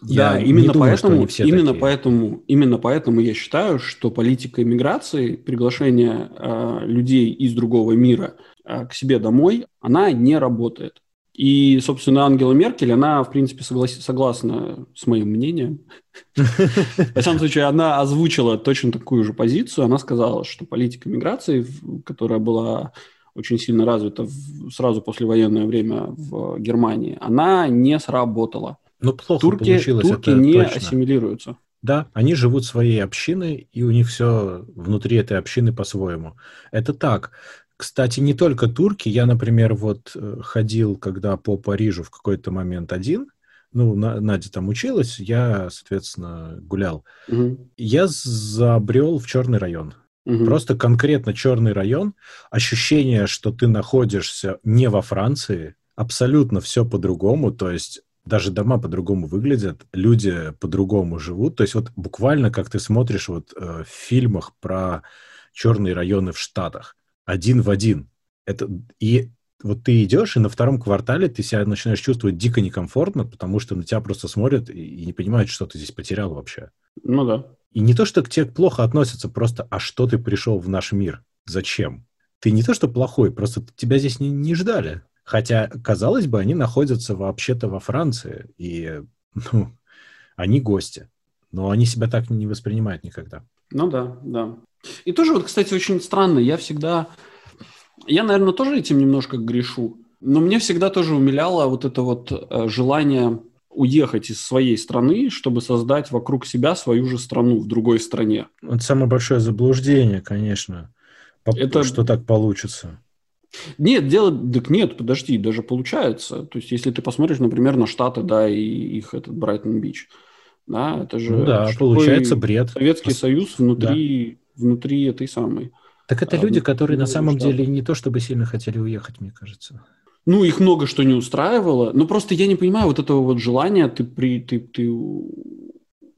Я да, именно думаю, поэтому, именно такие. поэтому, именно поэтому я считаю, что политика иммиграции, приглашение э, людей из другого мира э, к себе домой, она не работает. И, собственно, Ангела Меркель, она, в принципе, соглас... согласна с моим мнением. В самом случае, она озвучила точно такую же позицию. Она сказала, что политика миграции, которая была очень сильно развита в, сразу после военное время в Германии, она не сработала. Ну, плохо турки, получилось, турки это не точно. ассимилируются. Да, они живут своей общиной, и у них все внутри этой общины по-своему. Это так. Кстати, не только турки. Я, например, вот э, ходил, когда по Парижу в какой-то момент один. Ну, Надя там училась, я, соответственно, гулял. Угу. Я забрел в черный район. Угу. Просто конкретно черный район. Ощущение, что ты находишься не во Франции, абсолютно все по-другому. То есть даже дома по-другому выглядят, люди по-другому живут. То есть вот буквально как ты смотришь вот э, в фильмах про черные районы в Штатах один в один. Это, и вот ты идешь, и на втором квартале ты себя начинаешь чувствовать дико некомфортно, потому что на тебя просто смотрят и, не понимают, что ты здесь потерял вообще. Ну да. И не то, что к тебе плохо относятся, просто, а что ты пришел в наш мир? Зачем? Ты не то, что плохой, просто тебя здесь не, не ждали. Хотя, казалось бы, они находятся вообще-то во Франции, и, ну, они гости. Но они себя так не воспринимают никогда. Ну да, да. И тоже вот, кстати, очень странно. Я всегда... Я, наверное, тоже этим немножко грешу. Но мне всегда тоже умиляло вот это вот э, желание уехать из своей страны, чтобы создать вокруг себя свою же страну в другой стране. Это самое большое заблуждение, конечно, это... что так получится. Нет, дело, так нет, подожди, даже получается. То есть, если ты посмотришь, например, на Штаты, да, и их этот Брайтон-Бич, да, это же... Ну да, получается бред. Советский Союз внутри внутри этой самой. Так это а, люди, которые на самом штата. деле не то чтобы сильно хотели уехать, мне кажется. Ну, их много что не устраивало. Но просто я не понимаю вот этого вот желания. Ты, при, ты, ты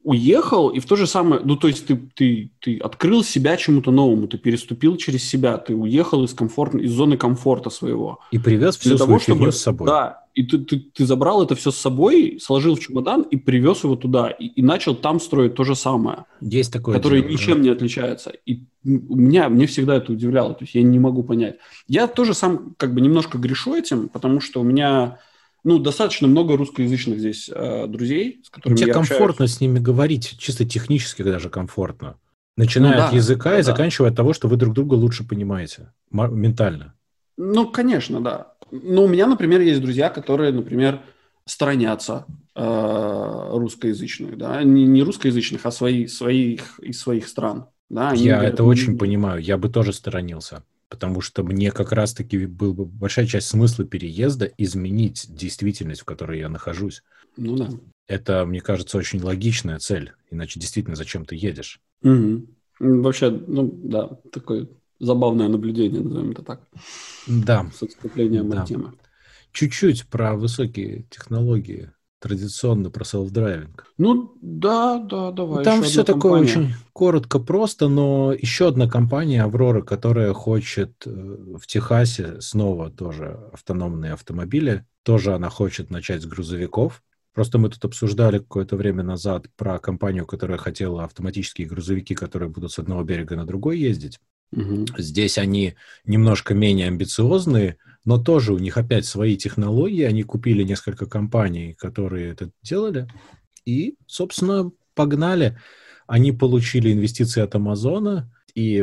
уехал, и в то же самое, ну, то есть ты, ты, ты открыл себя чему-то новому, ты переступил через себя, ты уехал из, комфорт, из зоны комфорта своего. И привез всю Для того, чтобы, с собой. Да, и ты, ты, ты забрал это все с собой, сложил в чемодан и привез его туда, и, и начал там строить то же самое. Есть такое Которое дело, ничем да. не отличается. И меня, мне всегда это удивляло, то есть я не могу понять. Я тоже сам как бы немножко грешу этим, потому что у меня ну, достаточно много русскоязычных здесь э, друзей, с которыми Тебе я комфортно общаюсь. с ними говорить, чисто технически даже комфортно. Начиная ну, да, от языка да, и заканчивая от того, что вы друг друга лучше понимаете ментально. Ну, конечно, да. Но у меня, например, есть друзья, которые, например, сторонятся э, русскоязычных, да, не, не русскоязычных, а свои, своих из своих стран. Да, я говорят, это очень понимаю, я бы тоже сторонился потому что мне как раз-таки был бы большая часть смысла переезда изменить действительность, в которой я нахожусь. Ну да. Это, мне кажется, очень логичная цель, иначе действительно зачем ты едешь? Угу. Вообще, ну да, такое забавное наблюдение, назовем это так. Да. С отступлением да. от темы. Чуть-чуть про высокие технологии традиционно про self-driving. Ну, да, да, давай. Там все такое компания. очень коротко, просто, но еще одна компания, Аврора, которая хочет э, в Техасе снова тоже автономные автомобили, тоже она хочет начать с грузовиков, Просто мы тут обсуждали какое-то время назад про компанию, которая хотела автоматические грузовики, которые будут с одного берега на другой ездить. Угу. Здесь они немножко менее амбициозные, но тоже у них опять свои технологии. Они купили несколько компаний, которые это делали, и, собственно, погнали. Они получили инвестиции от Амазона, и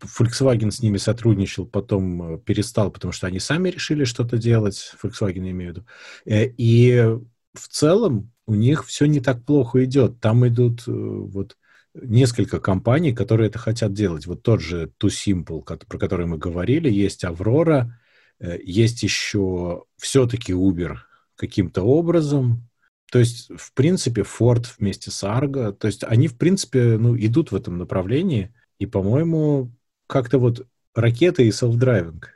Volkswagen с ними сотрудничал, потом э, перестал, потому что они сами решили что-то делать, Volkswagen имею в виду. Э, и в целом у них все не так плохо идет. Там идут э, вот несколько компаний, которые это хотят делать. Вот тот же Too Simple, про который мы говорили, есть Aurora, есть еще все-таки Uber каким-то образом. То есть, в принципе, Ford вместе с Argo, то есть они, в принципе, ну, идут в этом направлении. И, по-моему, как-то вот ракеты и self-driving.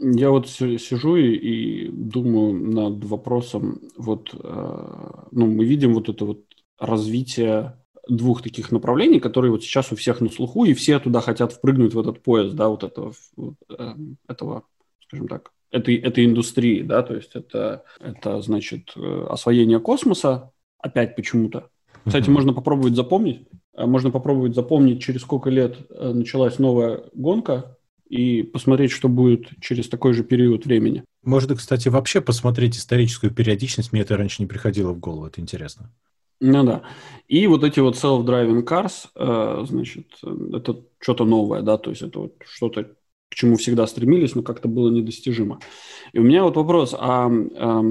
Я вот сижу и, и думаю над вопросом, вот, э, ну, мы видим вот это вот развитие двух таких направлений, которые вот сейчас у всех на слуху, и все туда хотят впрыгнуть в этот поезд, да, вот этого, вот, э, этого скажем так, этой, этой индустрии, да, то есть это, это значит э, освоение космоса, опять почему-то. Кстати, mm-hmm. можно попробовать запомнить, э, можно попробовать запомнить, через сколько лет э, началась новая гонка, и посмотреть, что будет через такой же период времени. Можно, кстати, вообще посмотреть историческую периодичность. Мне это раньше не приходило в голову, это интересно. Ну да. И вот эти вот self-driving cars, значит, это что-то новое, да, то есть это вот что-то, к чему всегда стремились, но как-то было недостижимо. И у меня вот вопрос, а, а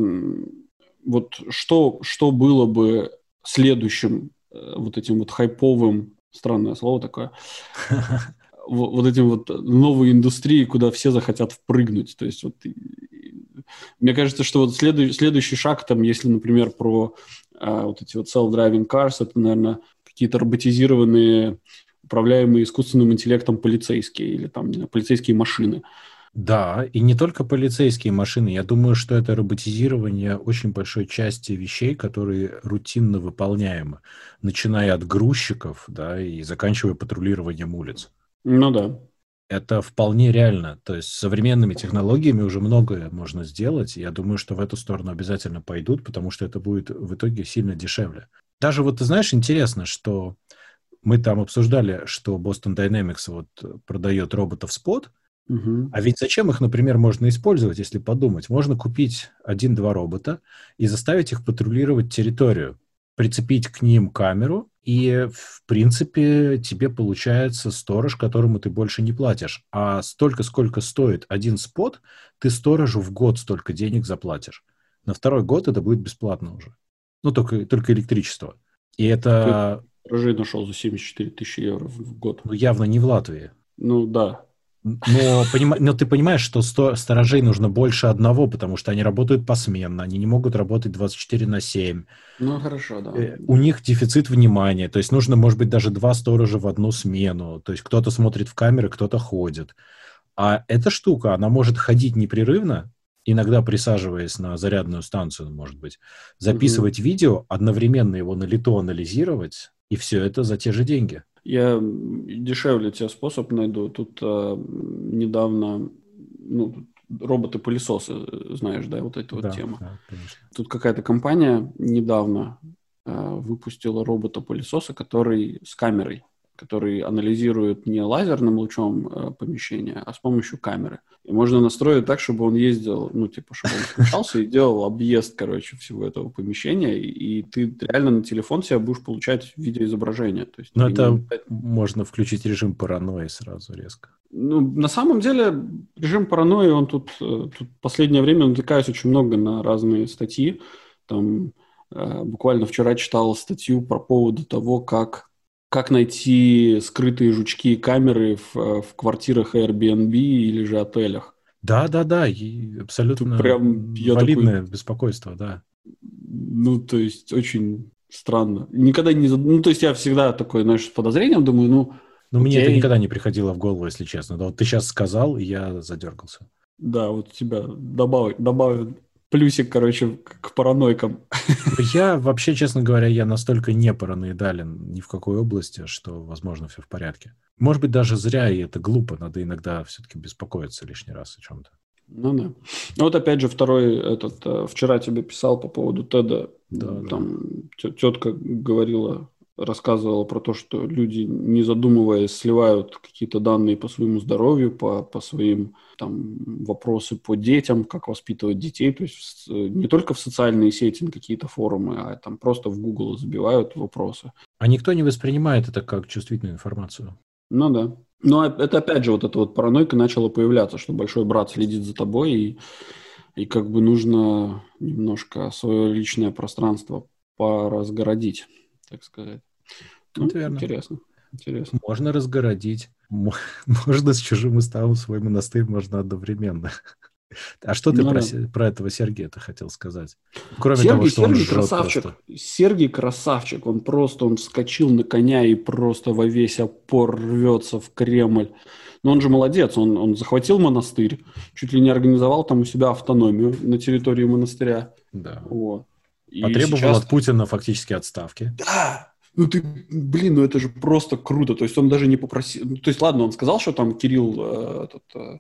вот что, что было бы следующим э, вот этим вот хайповым, странное слово такое, вот этим вот новой индустрии, куда все захотят впрыгнуть. То есть вот мне кажется, что вот следующий, следующий шаг там, если, например, про а, вот эти вот self-driving cars, это, наверное, какие-то роботизированные, управляемые искусственным интеллектом полицейские или там знаю, полицейские машины. Да, и не только полицейские машины. Я думаю, что это роботизирование очень большой части вещей, которые рутинно выполняемы, начиная от грузчиков, да, и заканчивая патрулированием улиц. Ну да. Это вполне реально. То есть с современными технологиями уже многое можно сделать. Я думаю, что в эту сторону обязательно пойдут, потому что это будет в итоге сильно дешевле. Даже вот ты знаешь, интересно, что мы там обсуждали, что Boston Dynamics вот продает роботов спот, Угу. А ведь зачем их, например, можно использовать, если подумать? Можно купить один-два робота и заставить их патрулировать территорию, прицепить к ним камеру, и, в принципе, тебе получается сторож, которому ты больше не платишь. А столько, сколько стоит один спот, ты сторожу в год столько денег заплатишь. На второй год это будет бесплатно уже. Ну, только, только электричество. И это... Сторожей нашел за 74 тысячи евро в год. Ну, явно не в Латвии. Ну, да. Но, поним... Но ты понимаешь, что сто... сторожей нужно больше одного, потому что они работают посменно, они не могут работать 24 на 7. Ну, хорошо, да. Э, у них дефицит внимания, то есть нужно, может быть, даже два сторожа в одну смену. То есть кто-то смотрит в камеры, кто-то ходит. А эта штука, она может ходить непрерывно, иногда присаживаясь на зарядную станцию, может быть, записывать угу. видео, одновременно его на лету анализировать, и все это за те же деньги. Я дешевле тебе способ найду. Тут а, недавно ну, роботы-пылесосы, знаешь, да, вот эта да, вот тема. Да, Тут какая-то компания недавно а, выпустила робота-пылесоса, который с камерой который анализирует не лазерным лучом э, помещения, а с помощью камеры. И можно настроить так, чтобы он ездил, ну, типа, чтобы он включался и делал объезд, короче, всего этого помещения, и, ты реально на телефон себя будешь получать видеоизображение. То есть, Но это не... можно включить режим паранойи сразу резко. Ну, на самом деле, режим паранойи, он тут, э, тут последнее время натыкаюсь очень много на разные статьи. Там э, буквально вчера читал статью про поводу того, как как найти скрытые жучки и камеры в, в квартирах Airbnb или же отелях. Да, да, да, и абсолютно прям, я валидное такой... беспокойство, да. Ну, то есть очень странно. Никогда не... Ну, то есть я всегда такой, знаешь, с подозрением думаю, ну... Ну, мне это никогда не приходило в голову, если честно. Да, вот ты сейчас сказал, и я задергался. Да, вот тебя добавят, добавят плюсик, короче, к паранойкам. Я вообще, честно говоря, я настолько не параноидален ни в какой области, что, возможно, все в порядке. Может быть, даже зря, и это глупо. Надо иногда все-таки беспокоиться лишний раз о чем-то. Ну да. Ну вот опять же второй этот э, вчера тебе писал по поводу Теда. Да, там да. тетка говорила, рассказывала про то, что люди, не задумываясь, сливают какие-то данные по своему здоровью, по, по своим там вопросы по детям, как воспитывать детей, то есть не только в социальные сети, на какие-то форумы, а там просто в Google забивают вопросы. А никто не воспринимает это как чувствительную информацию. Ну да. Но это опять же вот эта вот паранойка начала появляться, что большой брат следит за тобой, и, и как бы нужно немножко свое личное пространство поразгородить, так сказать. Ну, это верно. Интересно. Интересно. Можно разгородить. Можно с чужим уставом свой монастырь можно одновременно. А что ты ну, про, да. про этого Сергея-то хотел сказать? Кроме Сергей, того, что Сергей он красавчик. Просто. Сергей красавчик. Он просто, он вскочил на коня и просто во весь опор рвется в Кремль. Но он же молодец, он, он захватил монастырь, чуть ли не организовал там у себя автономию на территории монастыря. Да. Вот. И Потребовал сейчас... от Путина фактически отставки. Да, ну ты, блин, ну это же просто круто. То есть он даже не попросил. Ну, то есть, ладно, он сказал, что там Кирилл э, этот, э,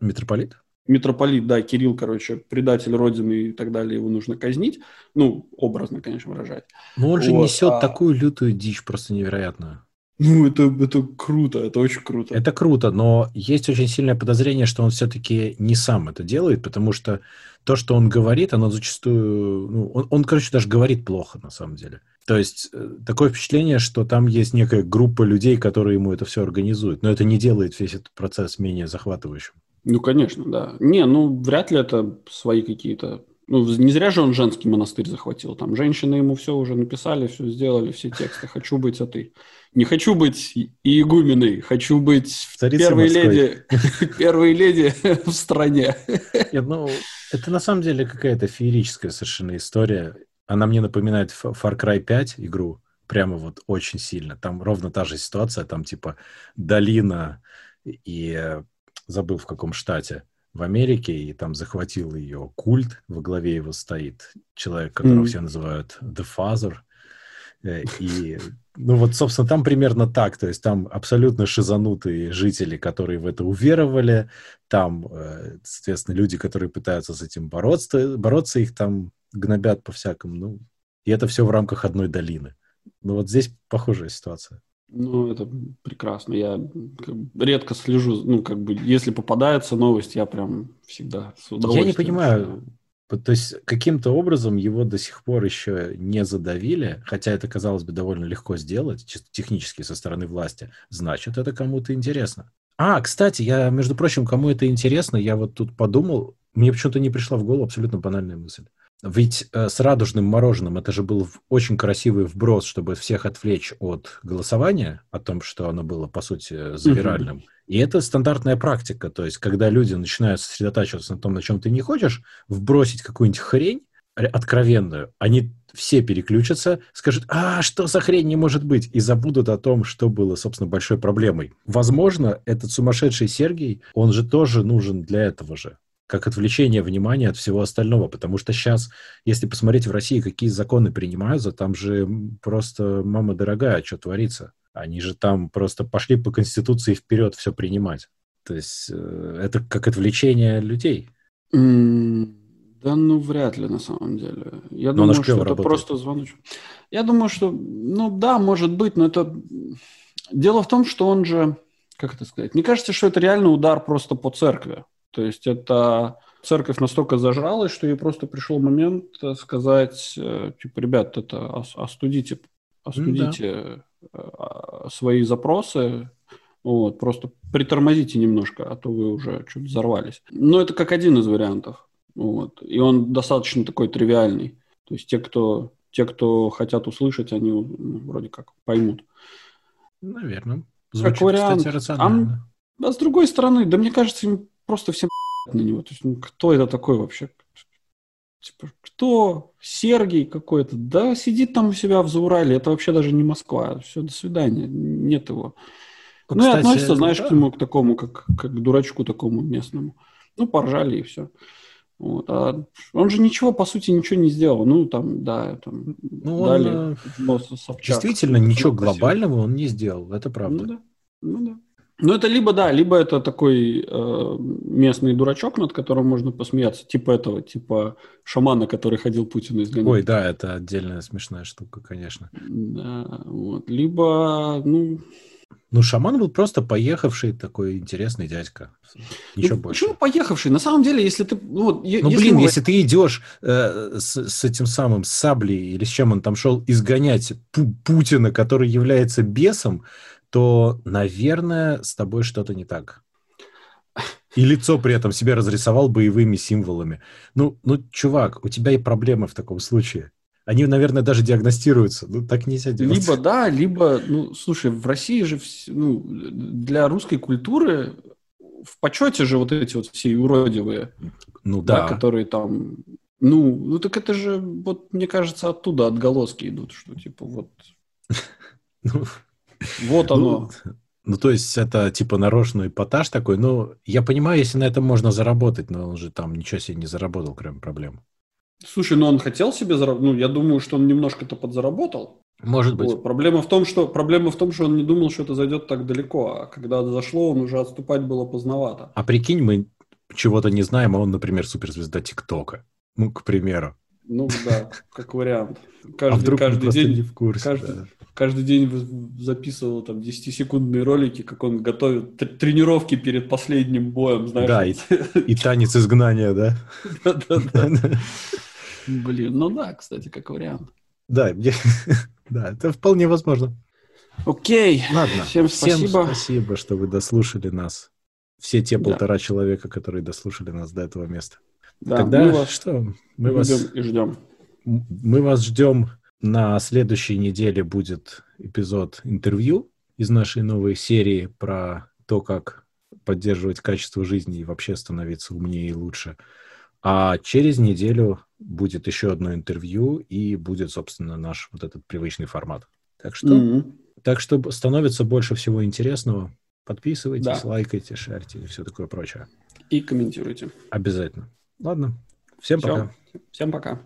митрополит митрополит, да, Кирилл, короче, предатель Родины и так далее, его нужно казнить. Ну, образно, конечно, выражать. Но он же вот, несет а... такую лютую дичь, просто невероятную. Ну, это, это круто, это очень круто. Это круто, но есть очень сильное подозрение, что он все-таки не сам это делает, потому что то, что он говорит, оно зачастую... Ну, он, он, короче, даже говорит плохо, на самом деле. То есть э, такое впечатление, что там есть некая группа людей, которые ему это все организуют, но это не делает весь этот процесс менее захватывающим. Ну, конечно, да. Не, ну, вряд ли это свои какие-то... Ну, не зря же он женский монастырь захватил. Там женщины ему все уже написали, все сделали, все тексты. Хочу быть, а ты. Не хочу быть игуменой, хочу быть Царица первой леди, первой леди в стране. Нет, ну, это на самом деле какая-то феерическая совершенно история. Она мне напоминает Far Cry 5 игру, прямо вот очень сильно. Там ровно та же ситуация, там типа долина и э, забыл в каком штате, в Америке, и там захватил ее культ, во главе его стоит человек, которого mm. все называют The Father, и, ну вот, собственно, там примерно так, то есть там абсолютно шизанутые жители, которые в это уверовали, там, э, соответственно, люди, которые пытаются с этим бороться, бороться их там гнобят по-всякому, ну, и это все в рамках одной долины. Ну вот здесь похожая ситуация. Ну, это прекрасно. Я редко слежу, ну, как бы, если попадается новость, я прям всегда с удовольствием. Я не понимаю, то есть каким-то образом его до сих пор еще не задавили, хотя это, казалось бы, довольно легко сделать, чисто технически со стороны власти. Значит, это кому-то интересно. А, кстати, я, между прочим, кому это интересно, я вот тут подумал, мне почему-то не пришла в голову абсолютно банальная мысль. Ведь э, с радужным мороженым это же был очень красивый вброс, чтобы всех отвлечь от голосования, о том, что оно было, по сути, завиральным. Mm-hmm. И это стандартная практика. То есть, когда люди начинают сосредотачиваться на том, на чем ты не хочешь, вбросить какую-нибудь хрень откровенную, они все переключатся, скажут, а, что за хрень не может быть, и забудут о том, что было, собственно, большой проблемой. Возможно, этот сумасшедший Сергей, он же тоже нужен для этого же как отвлечение внимания от всего остального, потому что сейчас, если посмотреть в России, какие законы принимаются, там же просто, мама дорогая, что творится. Они же там просто пошли по Конституции вперед все принимать. То есть э, это как отвлечение людей. Mm, да, ну вряд ли на самом деле. Я но думаю, что это работает. просто звоночек. Я думаю, что, ну да, может быть, но это... Дело в том, что он же, как это сказать, мне кажется, что это реально удар просто по церкви. То есть это церковь настолько зажралась, что ей просто пришел момент сказать, э, типа, ребят, это остудите, остудите да. Свои запросы, вот, просто притормозите немножко, а то вы уже что-то взорвались. Но это как один из вариантов. Вот. И он достаточно такой тривиальный. То есть те, кто, те, кто хотят услышать, они ну, вроде как поймут. Наверное. Звучит, как вариант. Кстати, рационально. А, а с другой стороны, да мне кажется, им просто всем на него. То есть, ну, кто это такой вообще? Типа, кто? Сергей какой-то? Да, сидит там у себя в Заурале. Это вообще даже не Москва. Все, до свидания. Нет его. Ну, ну и относится, знаешь, да. к нему, к такому, как, как к дурачку такому местному. Ну, поржали и все. Вот. А он же ничего, по сути, ничего не сделал. Ну, там, да, там ну, дали он, Собчак. Действительно, ничего глобального он не сделал, это правда. Ну, да. Ну, да. Ну, это либо, да, либо это такой э, местный дурачок, над которым можно посмеяться, типа этого, типа шамана, который ходил Путину изгонять. Ой, да, это отдельная смешная штука, конечно. Да, вот. Либо, ну... Ну, шаман был просто поехавший такой интересный дядька. Ничего ну, больше. Почему поехавший? На самом деле, если ты... Ну, вот, Ну, если блин, мы- если ты идешь э, с, с этим самым саблей или с чем он там шел изгонять Пу- Путина, который является бесом, то, наверное, с тобой что-то не так. И лицо при этом себе разрисовал боевыми символами. Ну, ну, чувак, у тебя и проблемы в таком случае. Они, наверное, даже диагностируются. Ну, так нельзя делать. Либо да, либо, ну, слушай, в России же ну, для русской культуры в почете же вот эти вот все уродивые, Ну да, да. которые там, ну, ну так это же, вот мне кажется, оттуда отголоски идут, что типа вот, Ну, вот оно. Ну, ну, то есть это типа нарочный эпатаж такой. Ну, я понимаю, если на этом можно заработать, но он же там ничего себе не заработал, кроме проблем. Слушай, ну он хотел себе заработать, ну я думаю, что он немножко-то подзаработал. Может быть. Вот. Проблема в том, что проблема в том, что он не думал, что это зайдет так далеко, а когда зашло, он уже отступать было поздновато. А прикинь, мы чего-то не знаем, а он, например, суперзвезда ТикТока. Ну, к примеру. Ну да, как вариант. а Каждый, вдруг мы каждый день не в курсе. каждый- да. каждый день записывал там 10-секундные ролики, как он готовит тренировки перед последним боем, знаешь. Да, И танец изгнания, да? Да-да-да. Блин, ну да, кстати, как вариант. Да, мне- да, это вполне возможно. Окей. Ладно, Всем спасибо. спасибо, что вы дослушали нас. Все те Да. полтора человека, которые дослушали нас до этого места. Да, Тогда мы вас что? Мы вас, любим и ждем. мы вас ждем. На следующей неделе будет эпизод интервью из нашей новой серии про то, как поддерживать качество жизни и вообще становиться умнее и лучше. А через неделю будет еще одно интервью и будет, собственно, наш вот этот привычный формат. Так что, Мгм. так что становится больше всего интересного. Подписывайтесь, Да. лайкайте, шарьте и все такое прочее. И комментируйте. Обязательно. Ладно. Всем Всё. пока. Всем пока.